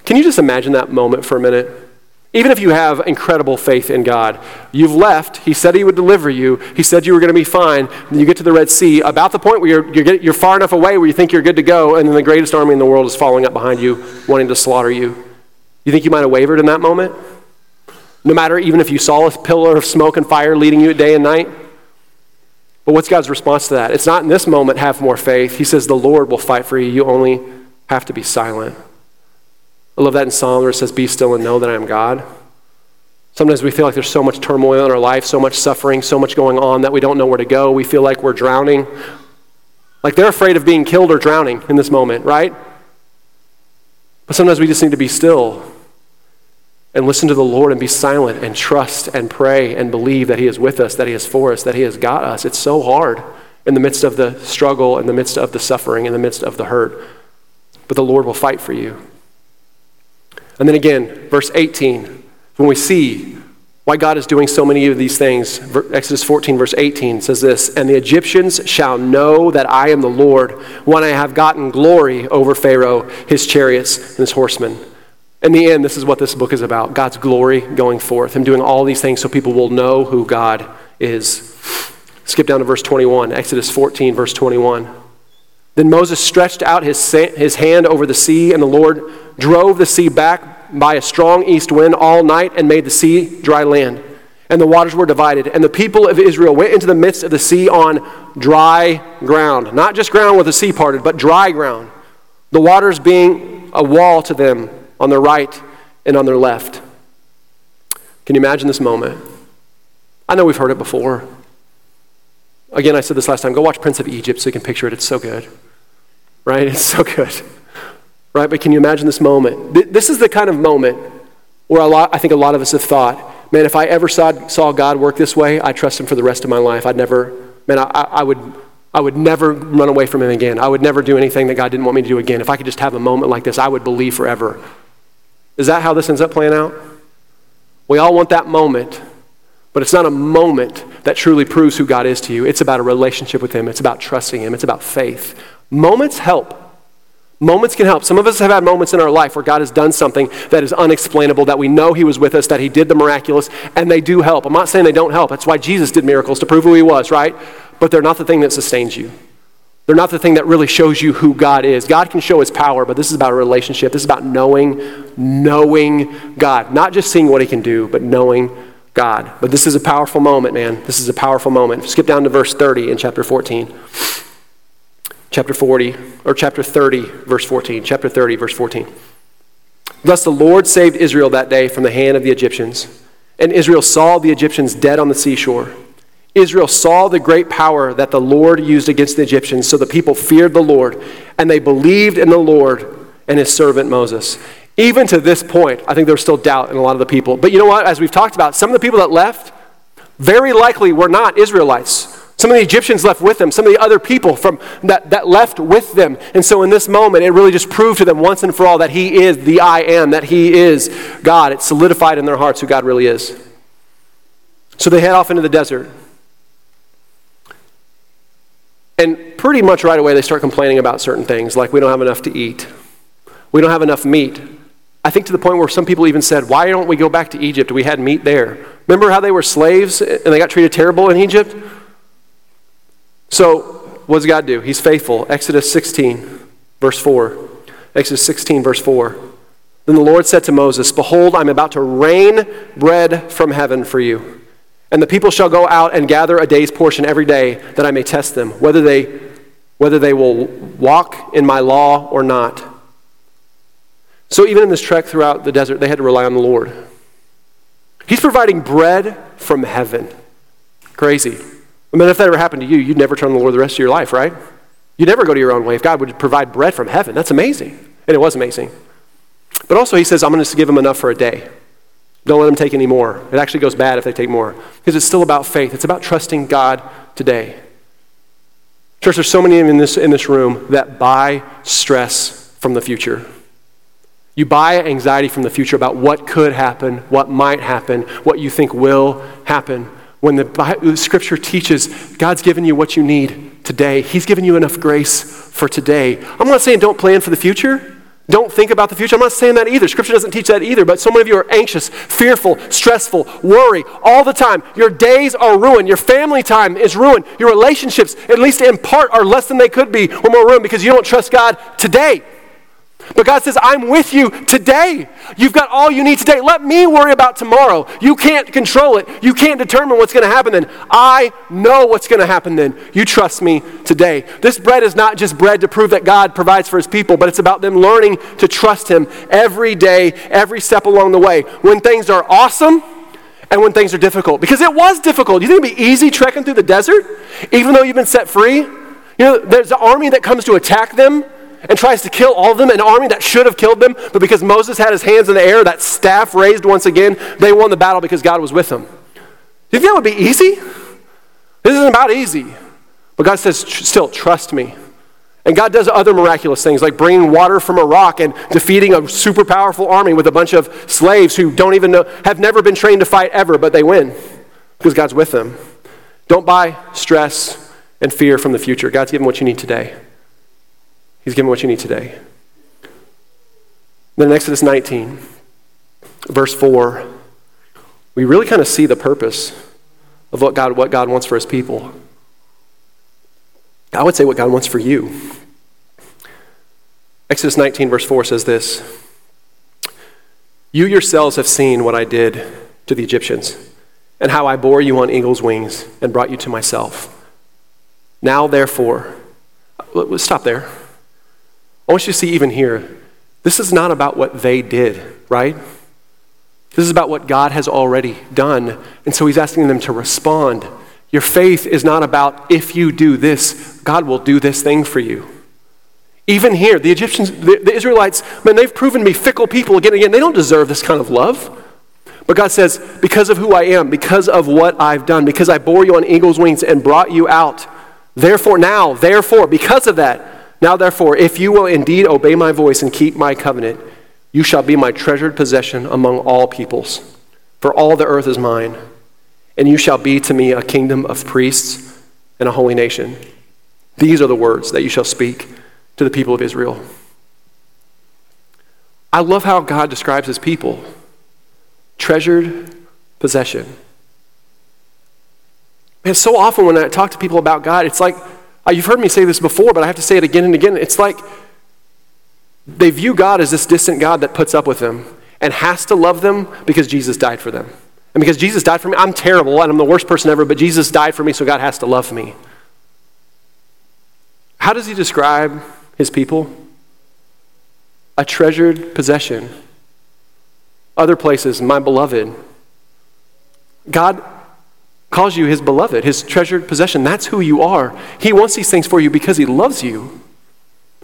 Can you just imagine that moment for a minute? Even if you have incredible faith in God, you've left. He said He would deliver you. He said you were going to be fine. Then you get to the Red Sea, about the point where you're, you're, you're far enough away where you think you're good to go, and then the greatest army in the world is following up behind you, wanting to slaughter you. You think you might have wavered in that moment? No matter even if you saw a pillar of smoke and fire leading you day and night? But what's God's response to that? It's not in this moment, have more faith. He says, The Lord will fight for you. You only have to be silent. I love that in Psalm where it says, Be still and know that I am God. Sometimes we feel like there's so much turmoil in our life, so much suffering, so much going on that we don't know where to go. We feel like we're drowning. Like they're afraid of being killed or drowning in this moment, right? But sometimes we just need to be still and listen to the Lord and be silent and trust and pray and believe that He is with us, that He is for us, that He has got us. It's so hard in the midst of the struggle, in the midst of the suffering, in the midst of the hurt. But the Lord will fight for you. And then again, verse 18, when we see why God is doing so many of these things, Exodus 14, verse 18 says this And the Egyptians shall know that I am the Lord when I have gotten glory over Pharaoh, his chariots, and his horsemen. In the end, this is what this book is about God's glory going forth, Him doing all these things so people will know who God is. Skip down to verse 21, Exodus 14, verse 21. Then Moses stretched out his, his hand over the sea, and the Lord drove the sea back by a strong east wind all night and made the sea dry land. And the waters were divided. And the people of Israel went into the midst of the sea on dry ground. Not just ground with the sea parted, but dry ground. The waters being a wall to them on their right and on their left. Can you imagine this moment? I know we've heard it before. Again, I said this last time go watch Prince of Egypt so you can picture it. It's so good. Right? It's so good. Right? But can you imagine this moment? This is the kind of moment where a lot, I think a lot of us have thought, man, if I ever saw, saw God work this way, I'd trust him for the rest of my life. I'd never, man, I, I would I would never run away from him again. I would never do anything that God didn't want me to do again. If I could just have a moment like this, I would believe forever. Is that how this ends up playing out? We all want that moment, but it's not a moment that truly proves who God is to you. It's about a relationship with Him, it's about trusting Him, it's about faith. Moments help. Moments can help. Some of us have had moments in our life where God has done something that is unexplainable, that we know He was with us, that He did the miraculous, and they do help. I'm not saying they don't help. That's why Jesus did miracles to prove who He was, right? But they're not the thing that sustains you. They're not the thing that really shows you who God is. God can show his power, but this is about a relationship. This is about knowing, knowing God. Not just seeing what he can do, but knowing God. But this is a powerful moment, man. This is a powerful moment. Skip down to verse 30 in chapter 14. Chapter 40, or chapter 30, verse 14. Chapter 30, verse 14. Thus the Lord saved Israel that day from the hand of the Egyptians. And Israel saw the Egyptians dead on the seashore. Israel saw the great power that the Lord used against the Egyptians, so the people feared the Lord, and they believed in the Lord and his servant Moses. Even to this point, I think there's still doubt in a lot of the people. But you know what? As we've talked about, some of the people that left very likely were not Israelites. Some of the Egyptians left with them, some of the other people from that, that left with them. And so in this moment, it really just proved to them once and for all that he is the I am, that he is God. It solidified in their hearts who God really is. So they head off into the desert. And pretty much right away, they start complaining about certain things, like we don't have enough to eat, we don't have enough meat. I think to the point where some people even said, Why don't we go back to Egypt? We had meat there. Remember how they were slaves eh, and they got treated terrible in Egypt? So, what does God do? He's faithful. Exodus 16, verse 4. Exodus 16, verse 4. Then the Lord said to Moses, Behold, I'm about to rain bread from heaven for you. And the people shall go out and gather a day's portion every day, that I may test them, whether they, whether they will walk in my law or not. So even in this trek throughout the desert, they had to rely on the Lord. He's providing bread from heaven. Crazy. I mean, if that ever happened to you, you'd never turn to the Lord the rest of your life, right? You'd never go to your own way if God would provide bread from heaven. That's amazing. And it was amazing. But also, he says, I'm going to give them enough for a day. Don't let them take any more. It actually goes bad if they take more. Because it's still about faith, it's about trusting God today. Church, there's so many in this, in this room that buy stress from the future. You buy anxiety from the future about what could happen, what might happen, what you think will happen. When the, the scripture teaches God's given you what you need today, He's given you enough grace for today. I'm not saying don't plan for the future. Don't think about the future. I'm not saying that either. Scripture doesn't teach that either. But so many of you are anxious, fearful, stressful, worry all the time. Your days are ruined. Your family time is ruined. Your relationships, at least in part, are less than they could be or we're ruined because you don't trust God today. But God says, I'm with you today. You've got all you need today. Let me worry about tomorrow. You can't control it. You can't determine what's going to happen then. I know what's going to happen then. You trust me today. This bread is not just bread to prove that God provides for his people, but it's about them learning to trust him every day, every step along the way. When things are awesome, and when things are difficult. Because it was difficult. You think it'd be easy trekking through the desert, even though you've been set free? You know, there's an army that comes to attack them and tries to kill all of them, an army that should have killed them, but because Moses had his hands in the air, that staff raised once again, they won the battle because God was with them. Do you think that would be easy? This isn't about easy. But God says, still, trust me. And God does other miraculous things, like bringing water from a rock and defeating a super powerful army with a bunch of slaves who don't even know, have never been trained to fight ever, but they win because God's with them. Don't buy stress and fear from the future. God's given what you need today. He's given what you need today. Then in Exodus 19, verse 4, we really kind of see the purpose of what God, what God wants for his people. I would say what God wants for you. Exodus 19, verse 4 says this You yourselves have seen what I did to the Egyptians, and how I bore you on eagle's wings and brought you to myself. Now, therefore, stop there. I want you to see even here, this is not about what they did, right? This is about what God has already done. And so he's asking them to respond. Your faith is not about if you do this, God will do this thing for you. Even here, the Egyptians, the, the Israelites, man, they've proven to be fickle people again and again. They don't deserve this kind of love. But God says, because of who I am, because of what I've done, because I bore you on eagle's wings and brought you out, therefore, now, therefore, because of that, now, therefore, if you will indeed obey my voice and keep my covenant, you shall be my treasured possession among all peoples. For all the earth is mine, and you shall be to me a kingdom of priests and a holy nation. These are the words that you shall speak to the people of Israel. I love how God describes his people treasured possession. And so often when I talk to people about God, it's like Uh, you've heard me say this before, but I have to say it again and again. It's like they view God as this distant God that puts up with them and has to love them because Jesus died for them. And because Jesus died for me, I'm terrible and I'm the worst person ever, but Jesus died for me, so God has to love me. How does he describe his people? A treasured possession. Other places, my beloved. God calls you his beloved, his treasured possession. That's who you are. He wants these things for you because he loves you.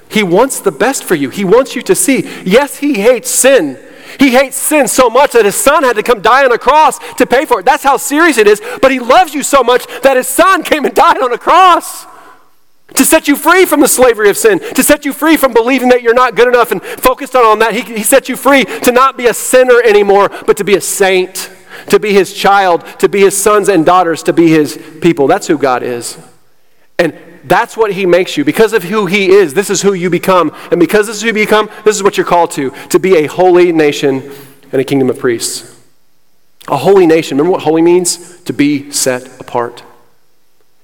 He wants the best for you. He wants you to see. Yes, he hates sin. He hates sin so much that his son had to come die on a cross to pay for it. That's how serious it is. But he loves you so much that his son came and died on a cross to set you free from the slavery of sin, to set you free from believing that you're not good enough and focused on that. He, he set you free to not be a sinner anymore, but to be a saint to be his child, to be his sons and daughters, to be his people. That's who God is. And that's what he makes you. Because of who he is, this is who you become. And because this is who you become, this is what you're called to to be a holy nation and a kingdom of priests. A holy nation. Remember what holy means? To be set apart.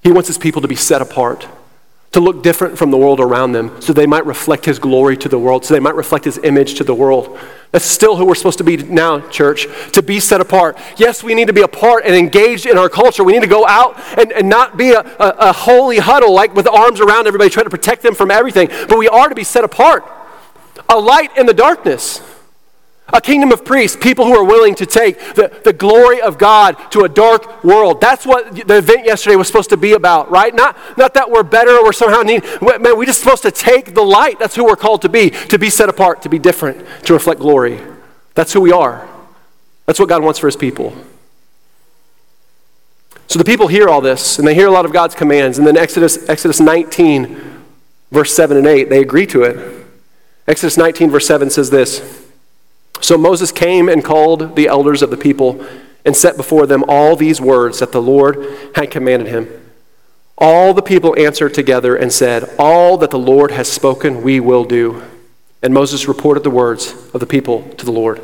He wants his people to be set apart. To look different from the world around them so they might reflect his glory to the world, so they might reflect his image to the world. That's still who we're supposed to be now, church, to be set apart. Yes, we need to be apart and engaged in our culture. We need to go out and, and not be a, a, a holy huddle, like with arms around everybody, trying to protect them from everything. But we are to be set apart, a light in the darkness. A kingdom of priests, people who are willing to take the, the glory of God to a dark world. That's what the event yesterday was supposed to be about, right? Not, not that we're better or we're somehow need. Man, we're just supposed to take the light. That's who we're called to be, to be set apart, to be different, to reflect glory. That's who we are. That's what God wants for his people. So the people hear all this, and they hear a lot of God's commands. And then Exodus, Exodus 19, verse 7 and 8, they agree to it. Exodus 19, verse 7 says this. So Moses came and called the elders of the people and set before them all these words that the Lord had commanded him. All the people answered together and said, All that the Lord has spoken, we will do. And Moses reported the words of the people to the Lord.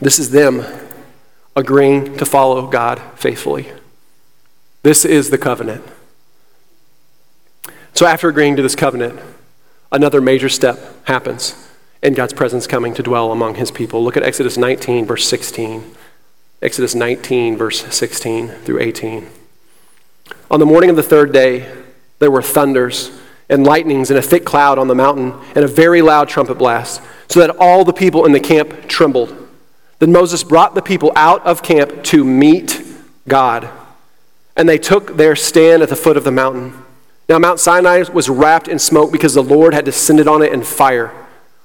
This is them agreeing to follow God faithfully. This is the covenant. So, after agreeing to this covenant, another major step happens and God's presence coming to dwell among his people. Look at Exodus 19, verse 16. Exodus 19, verse 16 through 18. On the morning of the third day, there were thunders and lightnings and a thick cloud on the mountain and a very loud trumpet blast, so that all the people in the camp trembled. Then Moses brought the people out of camp to meet God, and they took their stand at the foot of the mountain. Now, Mount Sinai was wrapped in smoke because the Lord had descended on it in fire.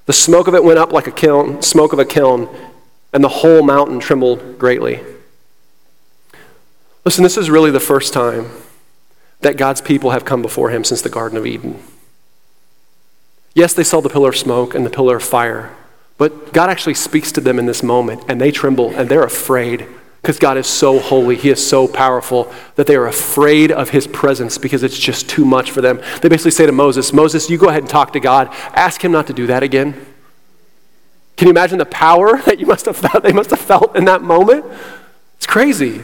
The smoke of it went up like a kiln, smoke of a kiln, and the whole mountain trembled greatly. Listen, this is really the first time that God's people have come before him since the Garden of Eden. Yes, they saw the pillar of smoke and the pillar of fire, but God actually speaks to them in this moment, and they tremble and they're afraid because God is so holy, He is so powerful that they are afraid of His presence because it's just too much for them. They basically say to Moses, Moses, you go ahead and talk to God. Ask Him not to do that again. Can you imagine the power *laughs* that you must have felt, they must have felt in that moment? It's crazy.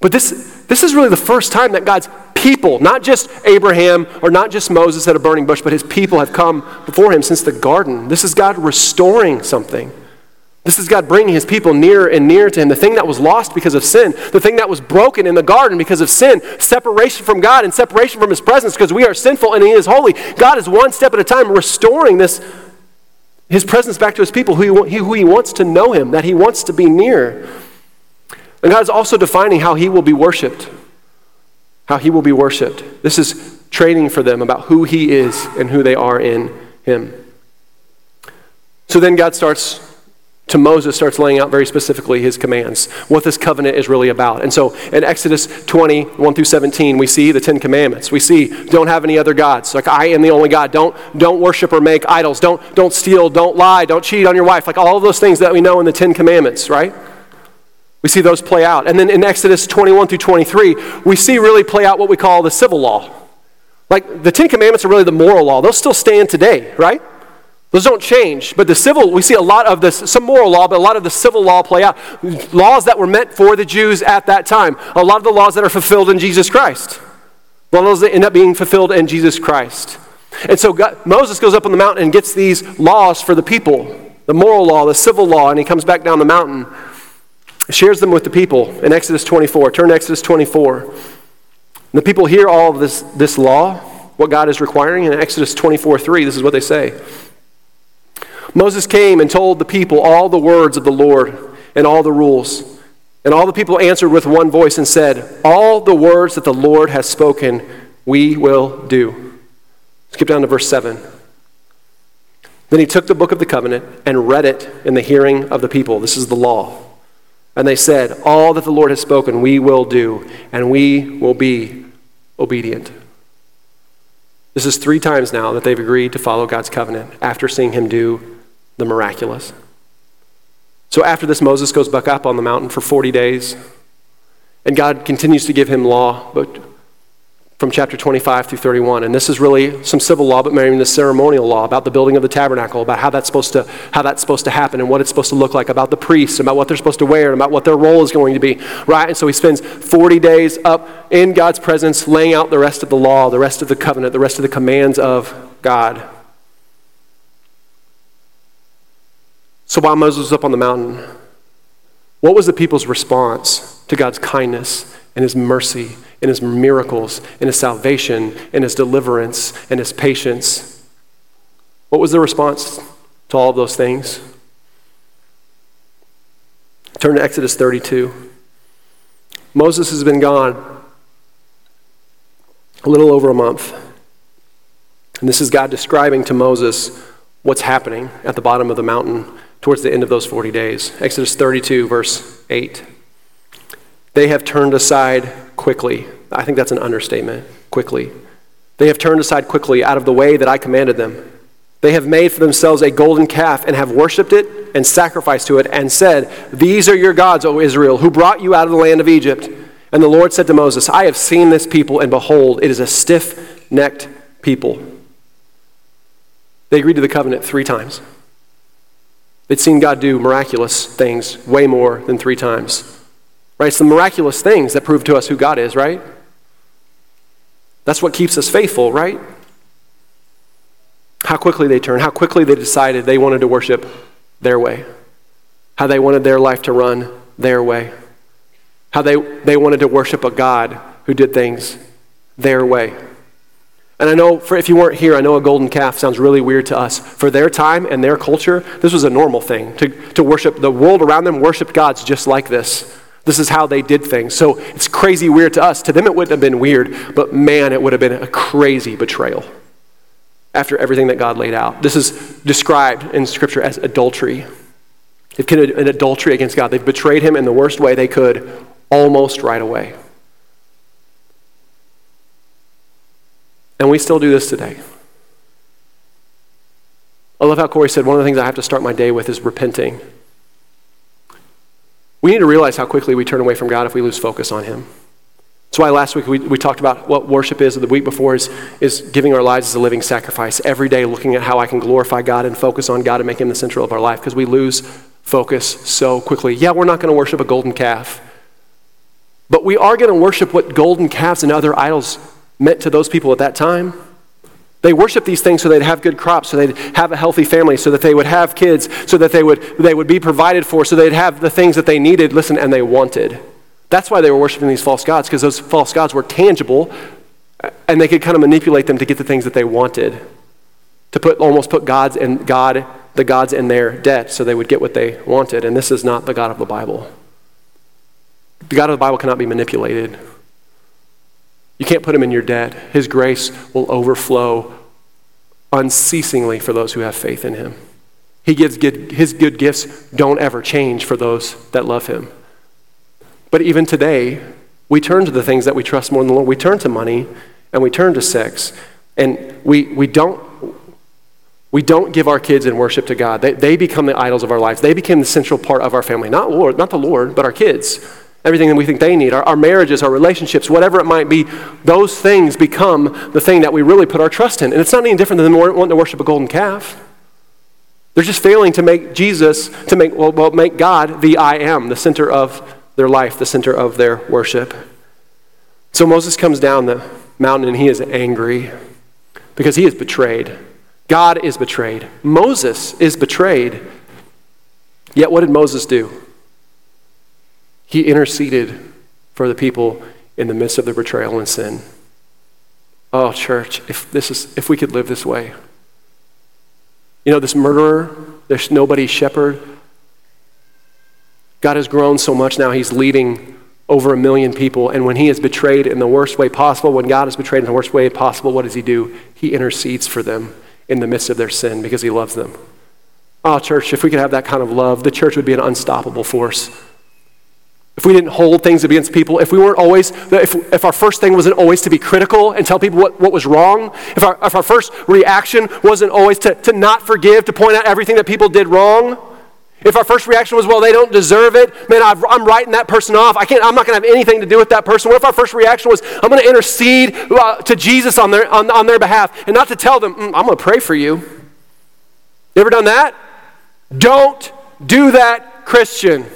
But this, this is really the first time that God's people, not just Abraham or not just Moses at a burning bush, but his people have come before him since the garden. This is God restoring something. This is God bringing his people nearer and nearer to him. The thing that was lost because of sin, the thing that was broken in the garden because of sin, separation from God and separation from his presence because we are sinful and he is holy. God is one step at a time restoring this his presence back to his people who he, who he wants to know him, that he wants to be near. And God is also defining how he will be worshiped. How he will be worshiped. This is training for them about who he is and who they are in him. So then God starts to Moses starts laying out very specifically his commands, what this covenant is really about. And so in Exodus 20, 1 through 17, we see the Ten Commandments. We see don't have any other gods. Like I am the only God. Don't, don't worship or make idols. Don't, don't steal. Don't lie. Don't cheat on your wife. Like all of those things that we know in the Ten Commandments, right? We see those play out. And then in Exodus 21 through 23, we see really play out what we call the civil law. Like the Ten Commandments are really the moral law. Those still stand today, right? Those don't change, but the civil, we see a lot of this, some moral law, but a lot of the civil law play out. Laws that were meant for the Jews at that time. A lot of the laws that are fulfilled in Jesus Christ. Those that end up being fulfilled in Jesus Christ. And so God, Moses goes up on the mountain and gets these laws for the people the moral law, the civil law, and he comes back down the mountain, shares them with the people in Exodus 24. Turn to Exodus 24. And the people hear all of this, this law, what God is requiring. In Exodus 24 3, this is what they say. Moses came and told the people all the words of the Lord and all the rules. And all the people answered with one voice and said, All the words that the Lord has spoken, we will do. Skip down to verse 7. Then he took the book of the covenant and read it in the hearing of the people. This is the law. And they said, All that the Lord has spoken, we will do, and we will be obedient. This is three times now that they've agreed to follow God's covenant after seeing him do the miraculous. So after this, Moses goes back up on the mountain for 40 days, and God continues to give him law, but from chapter 25 through 31. And this is really some civil law, but maybe the ceremonial law about the building of the tabernacle, about how that's supposed to, how that's supposed to happen and what it's supposed to look like, about the priests, about what they're supposed to wear, and about what their role is going to be, right? And so he spends 40 days up in God's presence, laying out the rest of the law, the rest of the covenant, the rest of the commands of God. So while Moses was up on the mountain, what was the people's response to God's kindness and his mercy and his miracles, and his salvation, and his deliverance, and his patience. What was the response to all of those things? Turn to Exodus 32. Moses has been gone a little over a month. And this is God describing to Moses what's happening at the bottom of the mountain towards the end of those 40 days. Exodus 32, verse 8. They have turned aside quickly. I think that's an understatement. Quickly. They have turned aside quickly out of the way that I commanded them. They have made for themselves a golden calf and have worshipped it and sacrificed to it and said, These are your gods, O Israel, who brought you out of the land of Egypt. And the Lord said to Moses, I have seen this people, and behold, it is a stiff necked people. They agreed to the covenant three times. They'd seen God do miraculous things way more than three times. Right? It's the miraculous things that prove to us who God is, right? That's what keeps us faithful, right? How quickly they turned, how quickly they decided they wanted to worship their way, how they wanted their life to run their way, how they, they wanted to worship a God who did things their way. And I know, for, if you weren't here, I know a golden calf sounds really weird to us. For their time and their culture, this was a normal thing to, to worship. The world around them worshiped gods just like this. This is how they did things. So it's crazy weird to us. To them, it wouldn't have been weird, but man, it would have been a crazy betrayal after everything that God laid out. This is described in Scripture as adultery. They've committed an adultery against God. They've betrayed Him in the worst way they could almost right away. And we still do this today. I love how Corey said one of the things I have to start my day with is repenting. We need to realize how quickly we turn away from God if we lose focus on Him. That's why last week we, we talked about what worship is, or the week before is, is giving our lives as a living sacrifice. Every day looking at how I can glorify God and focus on God and make Him the center of our life because we lose focus so quickly. Yeah, we're not going to worship a golden calf, but we are going to worship what golden calves and other idols meant to those people at that time. They worshiped these things so they'd have good crops, so they'd have a healthy family, so that they would have kids, so that they would, they would be provided for, so they'd have the things that they needed, listen, and they wanted. That's why they were worshiping these false gods, because those false gods were tangible, and they could kind of manipulate them to get the things that they wanted. To put almost put God's and God, the gods in their debt so they would get what they wanted. And this is not the God of the Bible. The God of the Bible cannot be manipulated. You can't put him in your debt. His grace will overflow unceasingly for those who have faith in him. He gives good, his good gifts don't ever change for those that love him. But even today, we turn to the things that we trust more than the Lord. We turn to money and we turn to sex. And we, we, don't, we don't give our kids in worship to God. They, they become the idols of our lives. They become the central part of our family. Not, Lord, not the Lord, but our kids everything that we think they need, our, our, marriages, our relationships, whatever it might be, those things become the thing that we really put our trust in. And it's not any different than wanting to worship a golden calf. They're just failing to make Jesus, to make, well, well, make God the I am, the center of their life, the center of their worship. So Moses comes down the mountain and he is angry because he is betrayed. God is betrayed. Moses is betrayed. Yet what did Moses do? He interceded for the people in the midst of their betrayal and sin. Oh, church, if, this is, if we could live this way. You know, this murderer, there's nobody shepherd. God has grown so much now, he's leading over a million people. And when he is betrayed in the worst way possible, when God is betrayed in the worst way possible, what does he do? He intercedes for them in the midst of their sin because he loves them. Oh, church, if we could have that kind of love, the church would be an unstoppable force if we didn't hold things against people, if we weren't always, if, if our first thing wasn't always to be critical and tell people what, what was wrong, if our, if our first reaction wasn't always to, to not forgive, to point out everything that people did wrong, If our first reaction was, well, they don't deserve it, man, i am writing that person off. I can't, I'm not going to have anything to do with that person. What if our first reaction was, I'm going to intercede uh, to Jesus on their, on, on their behalf and not to tell them, mm, I'm going to pray for you? You ever done that? Don't do that, Christian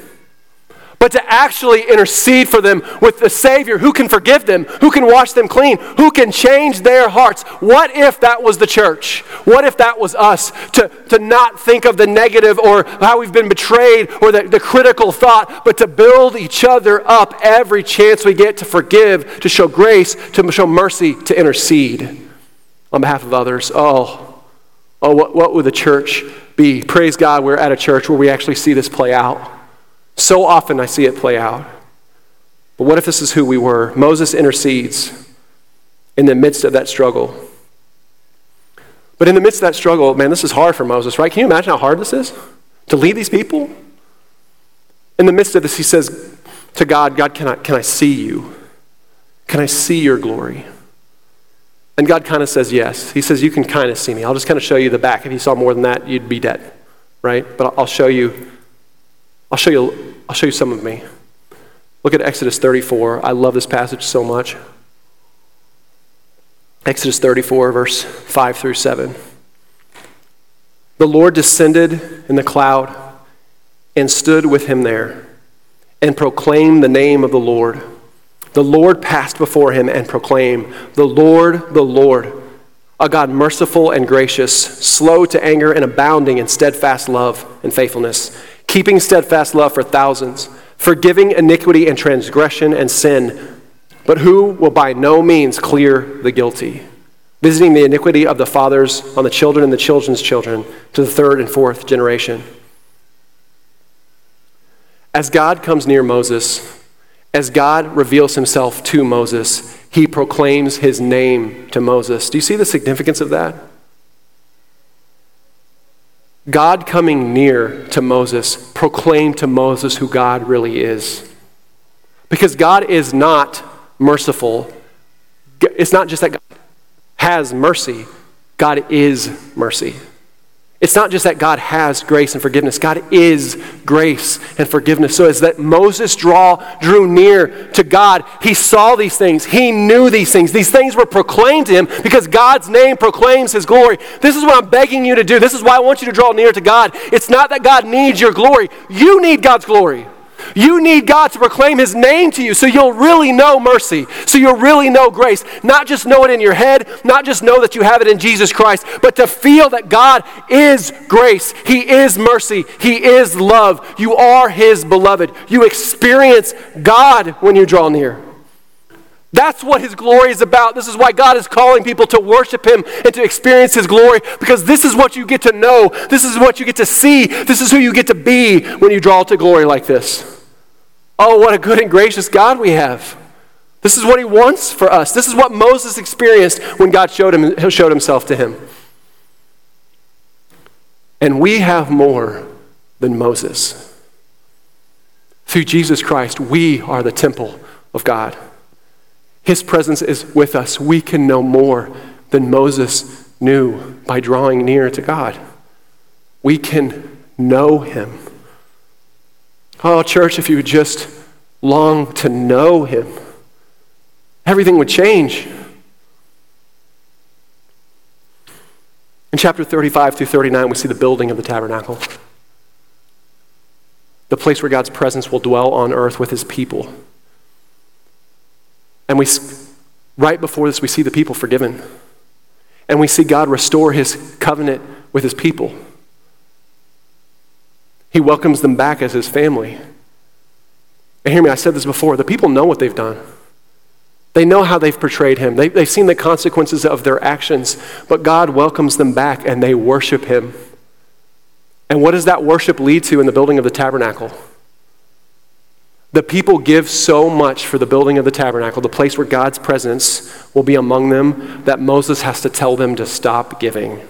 but to actually intercede for them with the Savior who can forgive them, who can wash them clean, who can change their hearts. What if that was the church? What if that was us? To, to not think of the negative or how we've been betrayed or the, the critical thought, but to build each other up every chance we get to forgive, to show grace, to show mercy, to intercede on behalf of others. Oh, oh what, what would the church be? Praise God, we're at a church where we actually see this play out. So often I see it play out. But what if this is who we were? Moses intercedes in the midst of that struggle. But in the midst of that struggle, man, this is hard for Moses, right? Can you imagine how hard this is to lead these people? In the midst of this, he says to God, God, can I, can I see you? Can I see your glory? And God kind of says yes. He says, You can kind of see me. I'll just kind of show you the back. If you saw more than that, you'd be dead, right? But I'll show you I'll show you, I'll show you some of me. Look at Exodus 34. I love this passage so much. Exodus 34, verse 5 through 7. The Lord descended in the cloud and stood with him there and proclaimed the name of the Lord. The Lord passed before him and proclaimed, The Lord, the Lord, a God merciful and gracious, slow to anger and abounding in steadfast love and faithfulness keeping steadfast love for thousands, forgiving iniquity and transgression and sin, but who will by no means clear the guilty, visiting the iniquity of the fathers on the children and the children's children to the third and fourth generation. As God comes near Moses, as God reveals himself to Moses, he proclaims his name to Moses. Do you see the significance of that? God coming near to Moses proclaimed to Moses who God really is. Because God is not merciful. It's not just that God has mercy, God is mercy. It's not just that God has grace and forgiveness. God is grace and forgiveness. So as that Moses draw, drew near to God, he saw these things. He knew these things. These things were proclaimed to him because God's name proclaims his glory. This is what I'm begging you to do. This is why I want you to draw near to God. It's not that God needs your glory. You need God's glory. You need God to proclaim His name to you so you'll really know mercy, so you'll really know grace. Not just know it in your head, not just know that you have it in Jesus Christ, but to feel that God is grace. He is mercy. He is love. You are His beloved. You experience God when you draw near. That's what His glory is about. This is why God is calling people to worship Him and to experience His glory because this is what you get to know. This is what you get to see. This is who you get to be when you draw to glory like this. Oh, what a good and gracious God we have. This is what he wants for us. This is what Moses experienced when God showed, him, showed himself to him. And we have more than Moses. Through Jesus Christ, we are the temple of God. His presence is with us. We can know more than Moses knew by drawing near to God. We can know him. Oh, church, if you would just long to know him, everything would change. In chapter 35 through 39, we see the building of the tabernacle, the place where God's presence will dwell on earth with his people. And we, right before this, we see the people forgiven. And we see God restore his covenant with his people. He welcomes them back as his family. And hear me, I said this before the people know what they've done. They know how they've portrayed him. They, they've seen the consequences of their actions, but God welcomes them back and they worship him. And what does that worship lead to in the building of the tabernacle? The people give so much for the building of the tabernacle, the place where God's presence will be among them, that Moses has to tell them to stop giving.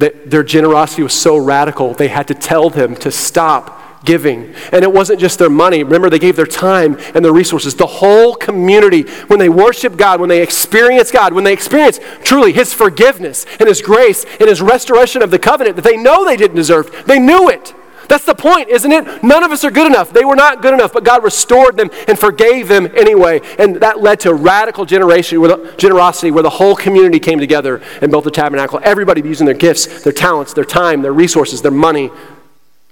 That their generosity was so radical, they had to tell them to stop giving. And it wasn't just their money. Remember, they gave their time and their resources. The whole community, when they worship God, when they experience God, when they experience truly His forgiveness and His grace and His restoration of the covenant that they know they didn't deserve, they knew it. That's the point, isn't it? None of us are good enough. They were not good enough, but God restored them and forgave them anyway. And that led to radical generation, generosity where the whole community came together and built the tabernacle. Everybody using their gifts, their talents, their time, their resources, their money,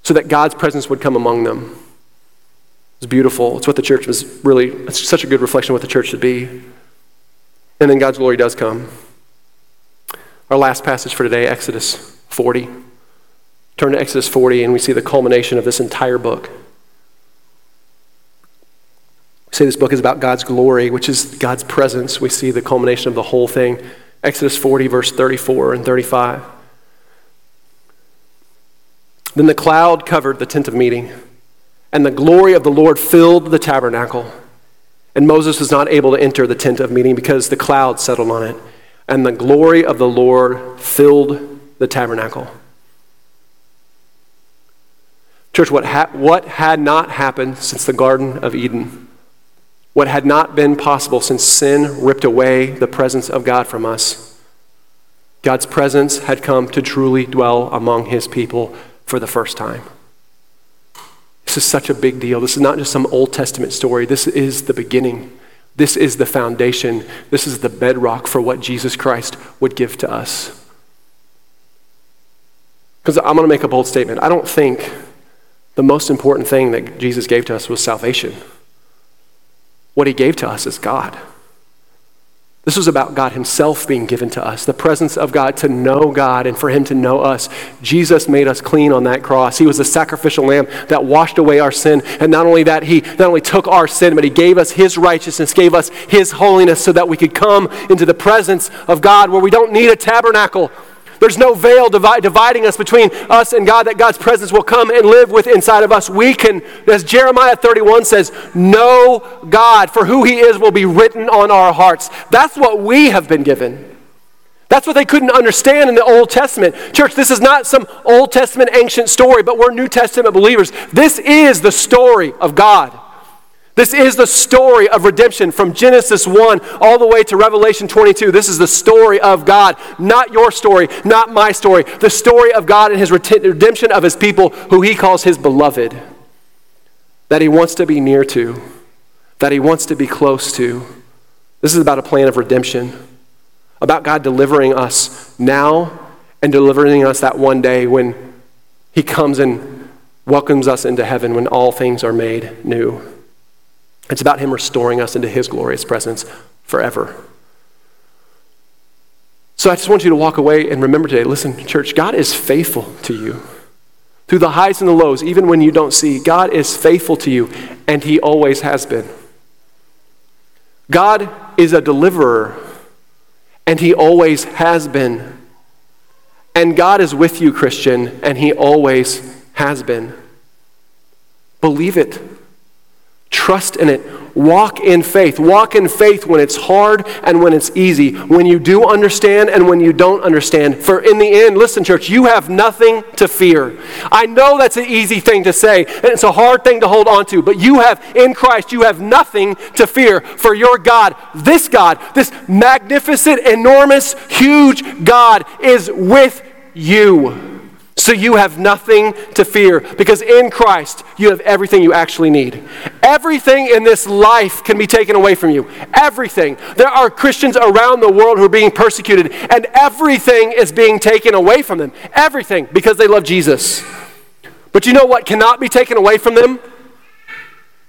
so that God's presence would come among them. It's beautiful. It's what the church was really, it's such a good reflection of what the church should be. And then God's glory does come. Our last passage for today, Exodus 40. Turn to Exodus 40, and we see the culmination of this entire book. We say this book is about God's glory, which is God's presence. We see the culmination of the whole thing. Exodus 40, verse 34 and 35. Then the cloud covered the tent of meeting, and the glory of the Lord filled the tabernacle. And Moses was not able to enter the tent of meeting because the cloud settled on it, and the glory of the Lord filled the tabernacle. Church, what, ha- what had not happened since the Garden of Eden? What had not been possible since sin ripped away the presence of God from us? God's presence had come to truly dwell among his people for the first time. This is such a big deal. This is not just some Old Testament story. This is the beginning. This is the foundation. This is the bedrock for what Jesus Christ would give to us. Because I'm going to make a bold statement. I don't think the most important thing that Jesus gave to us was salvation. What he gave to us is God. This was about God Himself being given to us, the presence of God to know God and for Him to know us. Jesus made us clean on that cross. He was the sacrificial lamb that washed away our sin. And not only that, He not only took our sin, but He gave us His righteousness, gave us His holiness so that we could come into the presence of God where we don't need a tabernacle. There's no veil divi- dividing us between us and God, that God's presence will come and live with inside of us. We can, as Jeremiah 31 says, know God, for who He is will be written on our hearts. That's what we have been given. That's what they couldn't understand in the Old Testament. Church, this is not some Old Testament ancient story, but we're New Testament believers. This is the story of God. This is the story of redemption from Genesis 1 all the way to Revelation 22. This is the story of God, not your story, not my story. The story of God and his redemption of his people, who he calls his beloved, that he wants to be near to, that he wants to be close to. This is about a plan of redemption, about God delivering us now and delivering us that one day when he comes and welcomes us into heaven when all things are made new. It's about Him restoring us into His glorious presence forever. So I just want you to walk away and remember today listen, church, God is faithful to you. Through the highs and the lows, even when you don't see, God is faithful to you, and He always has been. God is a deliverer, and He always has been. And God is with you, Christian, and He always has been. Believe it. Trust in it. Walk in faith. Walk in faith when it's hard and when it's easy, when you do understand and when you don't understand. For in the end, listen, church, you have nothing to fear. I know that's an easy thing to say, and it's a hard thing to hold on to, but you have, in Christ, you have nothing to fear. For your God, this God, this magnificent, enormous, huge God, is with you. So you have nothing to fear because in Christ you have everything you actually need. Everything in this life can be taken away from you. Everything. There are Christians around the world who are being persecuted, and everything is being taken away from them. Everything because they love Jesus. But you know what cannot be taken away from them?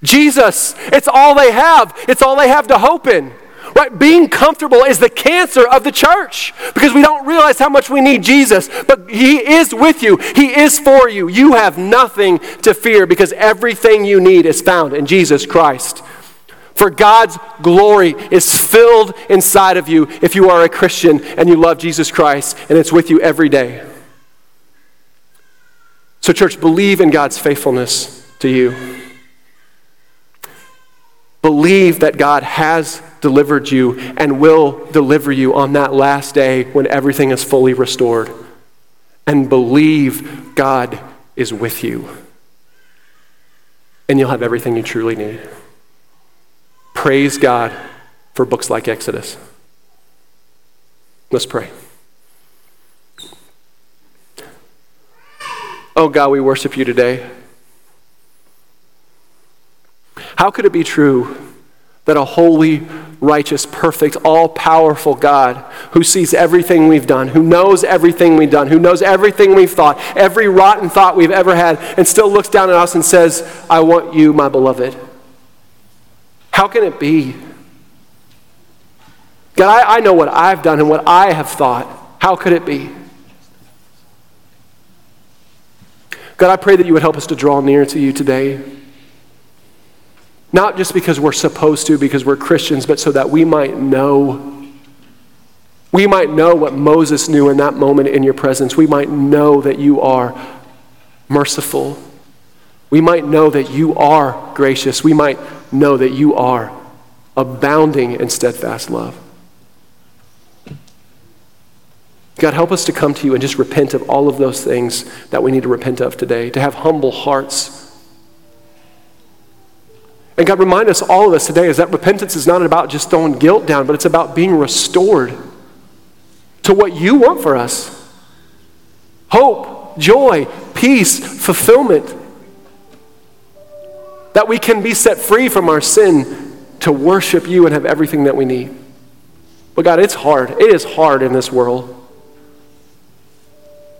Jesus. It's all they have, it's all they have to hope in. Right? Being comfortable is the cancer of the church because we don't realize how much we need Jesus. But He is with you, He is for you. You have nothing to fear because everything you need is found in Jesus Christ. For God's glory is filled inside of you if you are a Christian and you love Jesus Christ, and it's with you every day. So, church, believe in God's faithfulness to you. Believe that God has delivered you and will deliver you on that last day when everything is fully restored. And believe God is with you. and you'll have everything you truly need. Praise God for books like Exodus. Let's pray. Oh God, we worship you today. How could it be true that a holy, righteous, perfect, all powerful God who sees everything we've done, who knows everything we've done, who knows everything we've thought, every rotten thought we've ever had, and still looks down at us and says, I want you, my beloved? How can it be? God, I, I know what I've done and what I have thought. How could it be? God, I pray that you would help us to draw near to you today. Not just because we're supposed to, because we're Christians, but so that we might know. We might know what Moses knew in that moment in your presence. We might know that you are merciful. We might know that you are gracious. We might know that you are abounding in steadfast love. God, help us to come to you and just repent of all of those things that we need to repent of today, to have humble hearts and God, remind us, all of us today, is that repentance is not about just throwing guilt down, but it's about being restored to what you want for us hope, joy, peace, fulfillment. That we can be set free from our sin to worship you and have everything that we need. But God, it's hard. It is hard in this world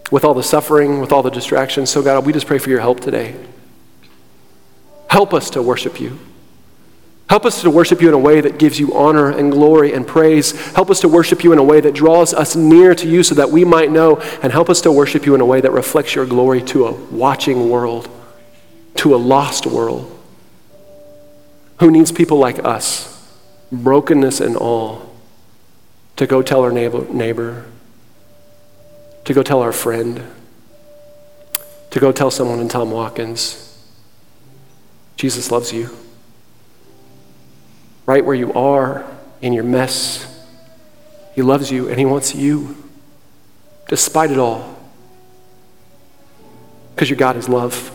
with all the suffering, with all the distractions. So, God, we just pray for your help today. Help us to worship you. Help us to worship you in a way that gives you honor and glory and praise. Help us to worship you in a way that draws us near to you so that we might know. And help us to worship you in a way that reflects your glory to a watching world, to a lost world. Who needs people like us, brokenness and all, to go tell our neighbor, neighbor to go tell our friend, to go tell someone in Tom Watkins, Jesus loves you right where you are in your mess. He loves you and He wants you, despite it all, because your God is love.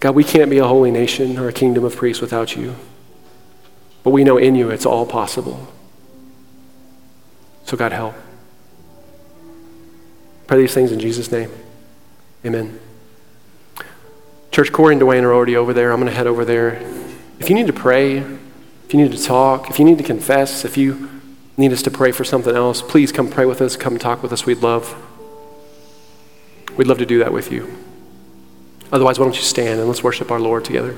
God, we can't be a holy nation or a kingdom of priests without you. But we know in you it's all possible. So, God, help. Pray these things in Jesus' name. Amen. Church, Corey and Dwayne are already over there. I'm going to head over there. If you need to pray, if you need to talk, if you need to confess, if you need us to pray for something else, please come pray with us, come talk with us. We'd love, we'd love to do that with you. Otherwise, why don't you stand and let's worship our Lord together.